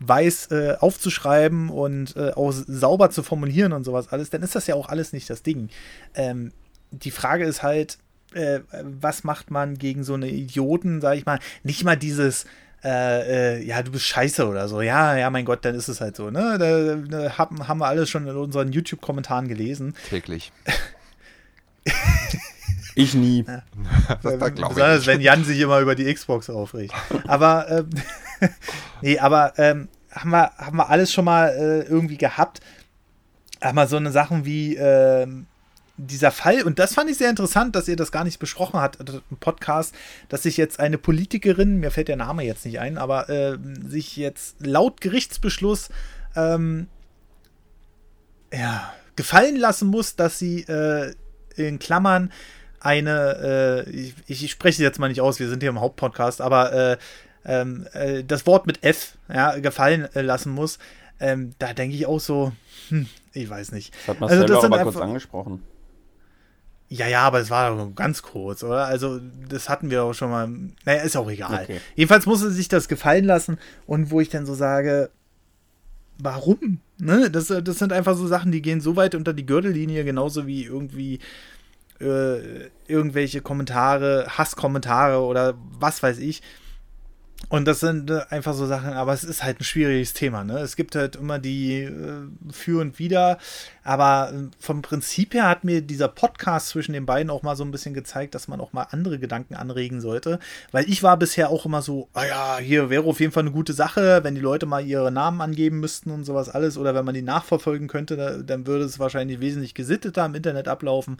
weiß äh, aufzuschreiben und äh, auch sauber zu formulieren und sowas alles, dann ist das ja auch alles nicht das Ding. Ähm, die Frage ist halt, was macht man gegen so eine Idioten, sag ich mal, nicht mal dieses äh, äh, ja, du bist scheiße oder so. Ja, ja, mein Gott, dann ist es halt so, ne? Da, da haben, haben wir alles schon in unseren YouTube-Kommentaren gelesen. Täglich. Ich nie. Das da glaube Besonders ich. wenn Jan sich immer über die Xbox aufregt. Aber, ähm, nee, aber ähm, haben, wir, haben wir alles schon mal äh, irgendwie gehabt. Aber so eine Sachen wie ähm, dieser Fall, und das fand ich sehr interessant, dass ihr das gar nicht besprochen habt im Podcast, dass sich jetzt eine Politikerin, mir fällt der Name jetzt nicht ein, aber äh, sich jetzt laut Gerichtsbeschluss ähm, ja, gefallen lassen muss, dass sie äh, in Klammern eine, äh, ich, ich spreche jetzt mal nicht aus, wir sind hier im Hauptpodcast, aber äh, ähm, äh, das Wort mit F ja, gefallen äh, lassen muss, ähm, da denke ich auch so, hm, ich weiß nicht. Das hat man Also das sind aber kurz angesprochen. Ja, ja, aber es war doch ganz kurz, oder? Also, das hatten wir auch schon mal. Naja, ist auch egal. Okay. Jedenfalls musste sich das gefallen lassen und wo ich dann so sage, warum? Ne? Das, das sind einfach so Sachen, die gehen so weit unter die Gürtellinie, genauso wie irgendwie äh, irgendwelche Kommentare, Hasskommentare oder was weiß ich. Und das sind äh, einfach so Sachen, aber es ist halt ein schwieriges Thema. Ne? Es gibt halt immer die äh, für und wider, aber äh, vom Prinzip her hat mir dieser Podcast zwischen den beiden auch mal so ein bisschen gezeigt, dass man auch mal andere Gedanken anregen sollte. Weil ich war bisher auch immer so, ah ja, hier wäre auf jeden Fall eine gute Sache, wenn die Leute mal ihre Namen angeben müssten und sowas alles oder wenn man die nachverfolgen könnte, da, dann würde es wahrscheinlich wesentlich gesitteter im Internet ablaufen.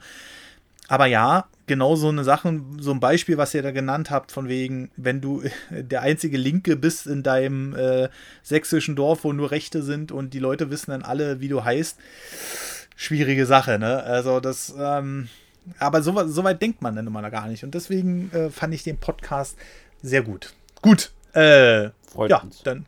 Aber ja, genau so eine Sache, so ein Beispiel, was ihr da genannt habt, von wegen, wenn du der einzige Linke bist in deinem äh, sächsischen Dorf, wo nur Rechte sind und die Leute wissen dann alle, wie du heißt, schwierige Sache, ne? Also das, ähm, aber so, so weit denkt man dann immer gar nicht. Und deswegen äh, fand ich den Podcast sehr gut. Gut, äh, Freut ja, uns. dann,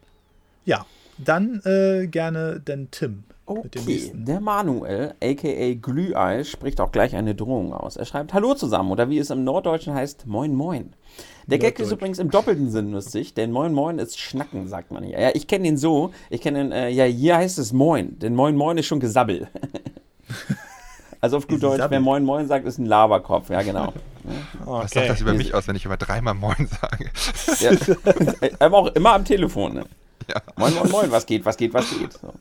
ja, dann äh, gerne den Tim. Okay, der Manuel, aka Glühei, spricht auch gleich eine Drohung aus. Er schreibt Hallo zusammen oder wie es im Norddeutschen heißt, Moin Moin. Der Gag ist übrigens im doppelten Sinn lustig, denn Moin Moin ist Schnacken, sagt man hier. Ja, ich kenne den so, ich kenne den, äh, ja, hier heißt es Moin, denn Moin Moin ist schon Gesabbel. also auf gut Deutsch, wer Moin Moin sagt, ist ein Laberkopf, ja genau. Was sagt das über mich aus, wenn ich immer dreimal Moin sage? Ja. Aber auch immer am Telefon, ne? Ja. Moin Moin Moin, was geht, was geht, was geht. So.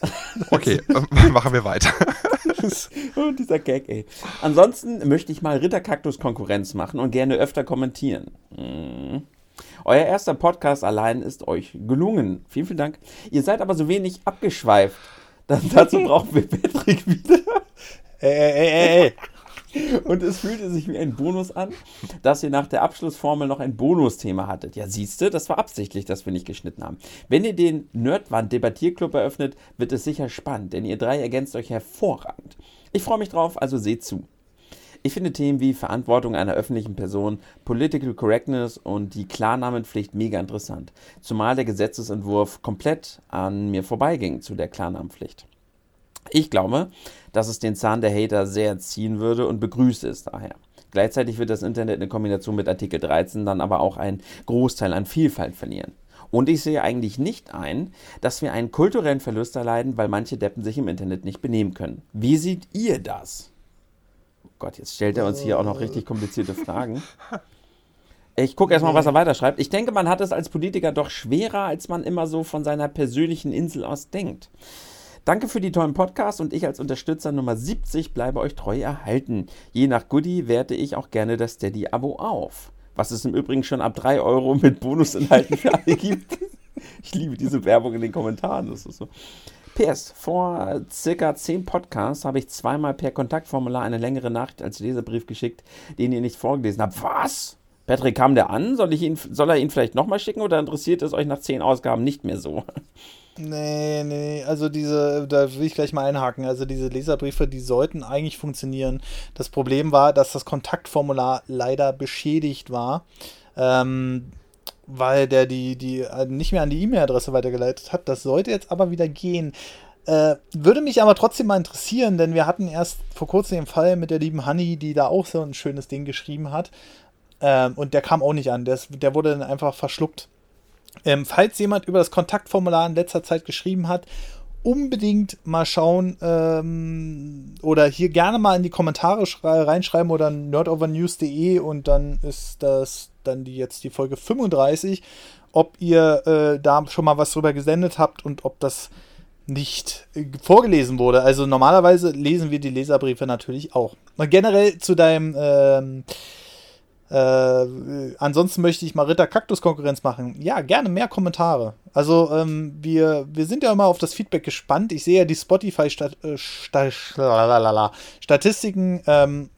Okay, äh, machen wir weiter. oh, dieser Gag, ey. Ansonsten möchte ich mal Ritterkaktus Konkurrenz machen und gerne öfter kommentieren. Hm. Euer erster Podcast allein ist euch gelungen. Vielen, vielen Dank. Ihr seid aber so wenig abgeschweift. Dann, dazu brauchen wir Patrick wieder. Ey, ey, ey, ey. Und es fühlte sich wie ein Bonus an, dass ihr nach der Abschlussformel noch ein Bonusthema hattet. Ja, siehst du, das war absichtlich, dass wir nicht geschnitten haben. Wenn ihr den Nerdwand-Debattierclub eröffnet, wird es sicher spannend, denn ihr drei ergänzt euch hervorragend. Ich freue mich drauf, also seht zu. Ich finde Themen wie Verantwortung einer öffentlichen Person, Political Correctness und die Klarnamenpflicht mega interessant, zumal der Gesetzesentwurf komplett an mir vorbeiging zu der Klarnamenpflicht. Ich glaube, dass es den Zahn der Hater sehr ziehen würde und begrüße es daher. Gleichzeitig wird das Internet in Kombination mit Artikel 13 dann aber auch einen Großteil an Vielfalt verlieren. Und ich sehe eigentlich nicht ein, dass wir einen kulturellen Verlust erleiden, weil manche Deppen sich im Internet nicht benehmen können. Wie seht ihr das? Oh Gott, jetzt stellt er uns hier auch noch richtig komplizierte Fragen. Ich gucke erstmal, was er weiterschreibt. Ich denke, man hat es als Politiker doch schwerer, als man immer so von seiner persönlichen Insel aus denkt. Danke für die tollen Podcasts und ich als Unterstützer Nummer 70 bleibe euch treu erhalten. Je nach Goodie werte ich auch gerne das Steady-Abo auf. Was es im Übrigen schon ab 3 Euro mit Bonusinhalten für alle gibt. Ich liebe diese Werbung in den Kommentaren. Das ist so. PS, vor circa 10 Podcasts habe ich zweimal per Kontaktformular eine längere Nachricht als Leserbrief geschickt, den ihr nicht vorgelesen habt. Was? Patrick, kam der an? Soll, ich ihn, soll er ihn vielleicht nochmal schicken oder interessiert es euch nach 10 Ausgaben nicht mehr so? Nee, nee, also diese, da will ich gleich mal einhaken. Also diese Leserbriefe, die sollten eigentlich funktionieren. Das Problem war, dass das Kontaktformular leider beschädigt war. Ähm, weil der die, die äh, nicht mehr an die E-Mail-Adresse weitergeleitet hat. Das sollte jetzt aber wieder gehen. Äh, würde mich aber trotzdem mal interessieren, denn wir hatten erst vor kurzem den Fall mit der lieben Honey, die da auch so ein schönes Ding geschrieben hat. Ähm, und der kam auch nicht an. Der, der wurde dann einfach verschluckt. Ähm, falls jemand über das Kontaktformular in letzter Zeit geschrieben hat, unbedingt mal schauen ähm, oder hier gerne mal in die Kommentare reinschreiben oder nerdovernews.de und dann ist das dann die jetzt die Folge 35, ob ihr äh, da schon mal was drüber gesendet habt und ob das nicht äh, vorgelesen wurde. Also normalerweise lesen wir die Leserbriefe natürlich auch. Und generell zu deinem ähm, äh, ansonsten möchte ich mal Ritter Kaktus Konkurrenz machen. Ja, gerne mehr Kommentare. Also ähm, wir, wir sind ja immer auf das Feedback gespannt. Ich sehe ja die Spotify Stat äh, Stat Statistiken. Ähm,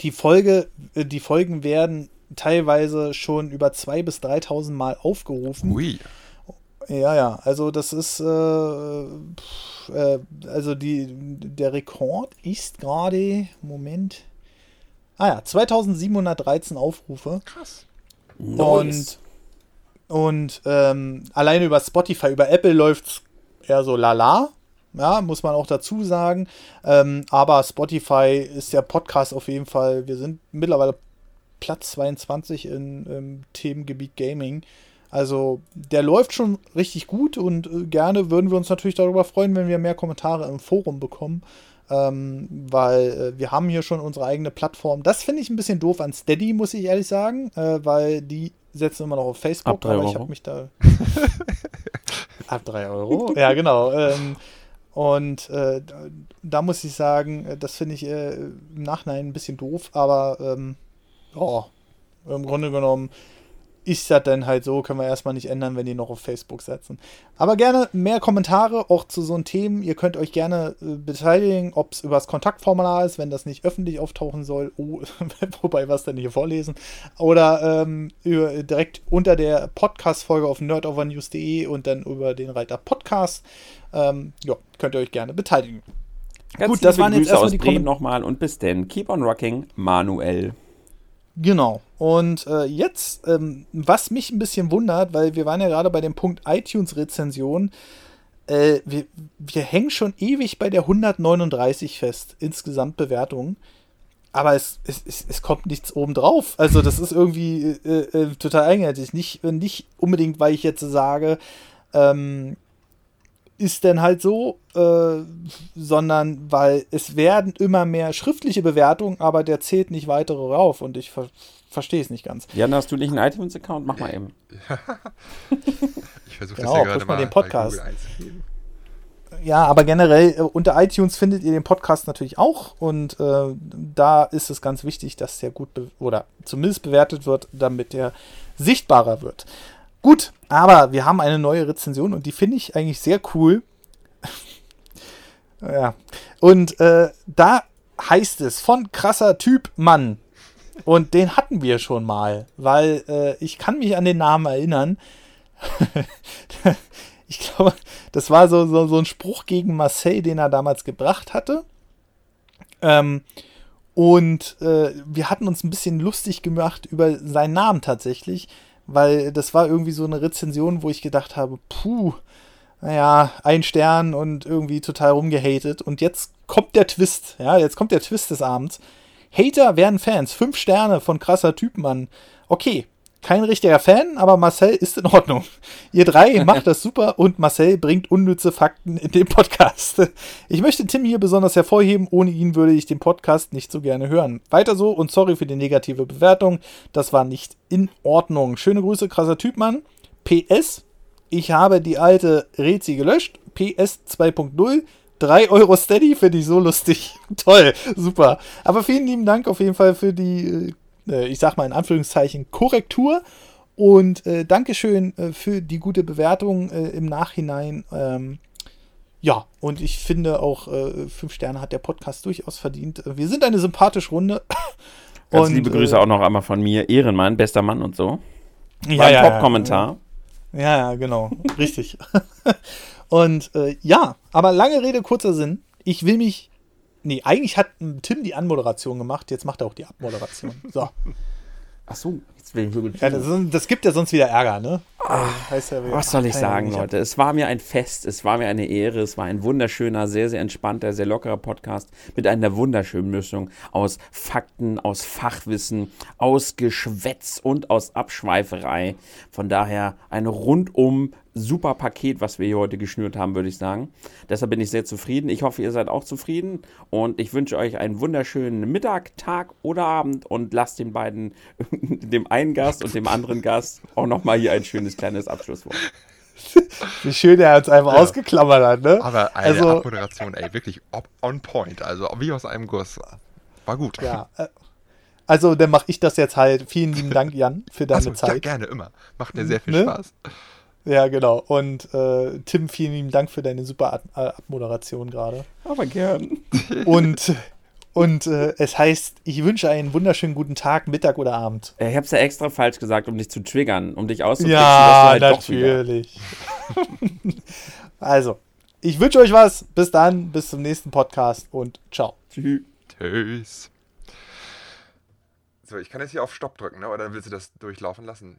die Folge, äh, die Folgen werden teilweise schon über 2.000 bis 3.000 Mal aufgerufen. Ui. Ja, ja, also das ist, äh, pff, äh, also die, der Rekord ist gerade, Moment, Ah ja, 2713 Aufrufe. Krass. Und, und ähm, alleine über Spotify, über Apple läuft es eher so lala. Ja, muss man auch dazu sagen. Ähm, aber Spotify ist der Podcast auf jeden Fall. Wir sind mittlerweile Platz 22 in, im Themengebiet Gaming. Also der läuft schon richtig gut und äh, gerne würden wir uns natürlich darüber freuen, wenn wir mehr Kommentare im Forum bekommen ähm, weil äh, wir haben hier schon unsere eigene Plattform. Das finde ich ein bisschen doof an Steady, muss ich ehrlich sagen, äh, weil die setzen immer noch auf Facebook, Ab drei aber Euro. ich habe mich da. Ab 3 Euro? Ja, genau. Ähm, und äh, da, muss ich sagen, äh, das finde ich äh, im Nachhinein ein bisschen doof, aber ähm, oh, im Grunde genommen ist das dann halt so, können wir erstmal nicht ändern, wenn die noch auf Facebook setzen. Aber gerne mehr Kommentare auch zu so einem Themen. Ihr könnt euch gerne äh, beteiligen, ob es über das Kontaktformular ist, wenn das nicht öffentlich auftauchen soll. Oh, wobei was denn hier vorlesen. Oder ähm, über, direkt unter der Podcast-Folge auf nerdovernews.de und dann über den Reiter Podcast. Ähm, ja, könnt ihr euch gerne beteiligen. Ganz Gut, das waren jetzt Grüße erstmal aus die Bremen nochmal und bis denn. Keep on rocking, Manuel. Genau. Und äh, jetzt, ähm, was mich ein bisschen wundert, weil wir waren ja gerade bei dem Punkt iTunes-Rezension, äh, wir, wir hängen schon ewig bei der 139 fest, insgesamt Bewertungen. Aber es, es, es, es kommt nichts obendrauf. Also das ist irgendwie äh, äh, total eigenartig. Nicht, nicht unbedingt, weil ich jetzt sage, ähm, ist denn halt so, äh, sondern weil es werden immer mehr schriftliche Bewertungen, aber der zählt nicht weitere rauf und ich ver verstehe es nicht ganz. Jan, hast du nicht einen iTunes-Account? Mach mal eben. Ich versuche Genau, das ja gerade mal mal den Podcast. ja, aber generell äh, unter iTunes findet ihr den Podcast natürlich auch und äh, da ist es ganz wichtig, dass der gut oder zumindest bewertet wird, damit der sichtbarer wird. Gut, aber wir haben eine neue Rezension und die finde ich eigentlich sehr cool. ja, und äh, da heißt es von krasser Typ Mann. Und den hatten wir schon mal, weil äh, ich kann mich an den Namen erinnern. ich glaube, das war so, so, so ein Spruch gegen Marseille, den er damals gebracht hatte. Ähm, und äh, wir hatten uns ein bisschen lustig gemacht über seinen Namen tatsächlich, weil das war irgendwie so eine Rezension, wo ich gedacht habe, puh, naja, ein Stern und irgendwie total rumgehatet. Und jetzt kommt der Twist, ja, jetzt kommt der Twist des Abends. Hater werden Fans, fünf Sterne von krasser Typ, Mann. Okay, kein richtiger Fan, aber Marcel ist in Ordnung. Ihr drei macht das super und Marcel bringt unnütze Fakten in den Podcast. Ich möchte Tim hier besonders hervorheben. Ohne ihn würde ich den Podcast nicht so gerne hören. Weiter so und sorry für die negative Bewertung. Das war nicht in Ordnung. Schöne Grüße, krasser Typ, Mann. PS, ich habe die alte Rezi gelöscht. PS 2.0. 3 Euro Steady finde ich so lustig. Toll, super. Aber vielen lieben Dank auf jeden Fall für die äh, ich sag mal in Anführungszeichen, Korrektur. Und äh, Dankeschön äh, für die gute Bewertung äh, im Nachhinein. Ähm, ja, und ich finde auch, äh, fünf Sterne hat der Podcast durchaus verdient. Wir sind eine sympathische Runde. Ganz und, liebe Grüße auch noch einmal von mir. Ehrenmann, bester Mann und so. Ja, ja, Top-Kommentar. Ja, ja, genau. Richtig. und ja, aber lange Rede, kurzer Sinn. Ich will mich Nee, eigentlich hat Tim die Anmoderation gemacht, jetzt macht er auch die Abmoderation. So. Ach so, jetzt will ich so ja, das, das, gibt ja sonst wieder Ärger, ne? Ach, ja, was soll ich sagen, Leute? Es war mir ein Fest, es war mir eine Ehre, es war ein wunderschöner, sehr, sehr entspannter, sehr lockerer Podcast mit einer wunderschönen Mischung aus Fakten, aus Fachwissen, aus Geschwätz und aus Abschweiferei. Von daher ein rundum super Paket, was wir hier heute geschnürt haben, würde ich sagen. Deshalb bin ich sehr zufrieden. Ich hoffe, ihr seid auch zufrieden und ich wünsche euch einen wunderschönen Mittag, Tag oder Abend und lasst den beiden, dem einen Gast und dem anderen Gast auch nochmal hier ein schönes kleines Abschlusswort. Wie schön er uns einfach ja. ausgeklammert hat, ne? Aber eine also, Abmoderation, ey, wirklich on point, also wie aus einem Guss. War gut. Ja, äh, also dann mache ich das jetzt halt. Vielen lieben Dank, Jan, für deine so, Zeit. Ja, gerne, immer. Macht mir sehr viel ne? Spaß. Ja, genau. Und äh, Tim, vielen lieben Dank für deine super Ab äh, Abmoderation gerade. Aber gern. Und, und äh, es heißt, ich wünsche einen wunderschönen guten Tag, Mittag oder Abend. Ich habe es ja extra falsch gesagt, um dich zu triggern, um dich auszutricksen. Ja, halt natürlich. also, ich wünsche euch was. Bis dann, bis zum nächsten Podcast und ciao. Tschüss. So, ich kann jetzt hier auf Stopp drücken, ne? oder willst du das durchlaufen lassen?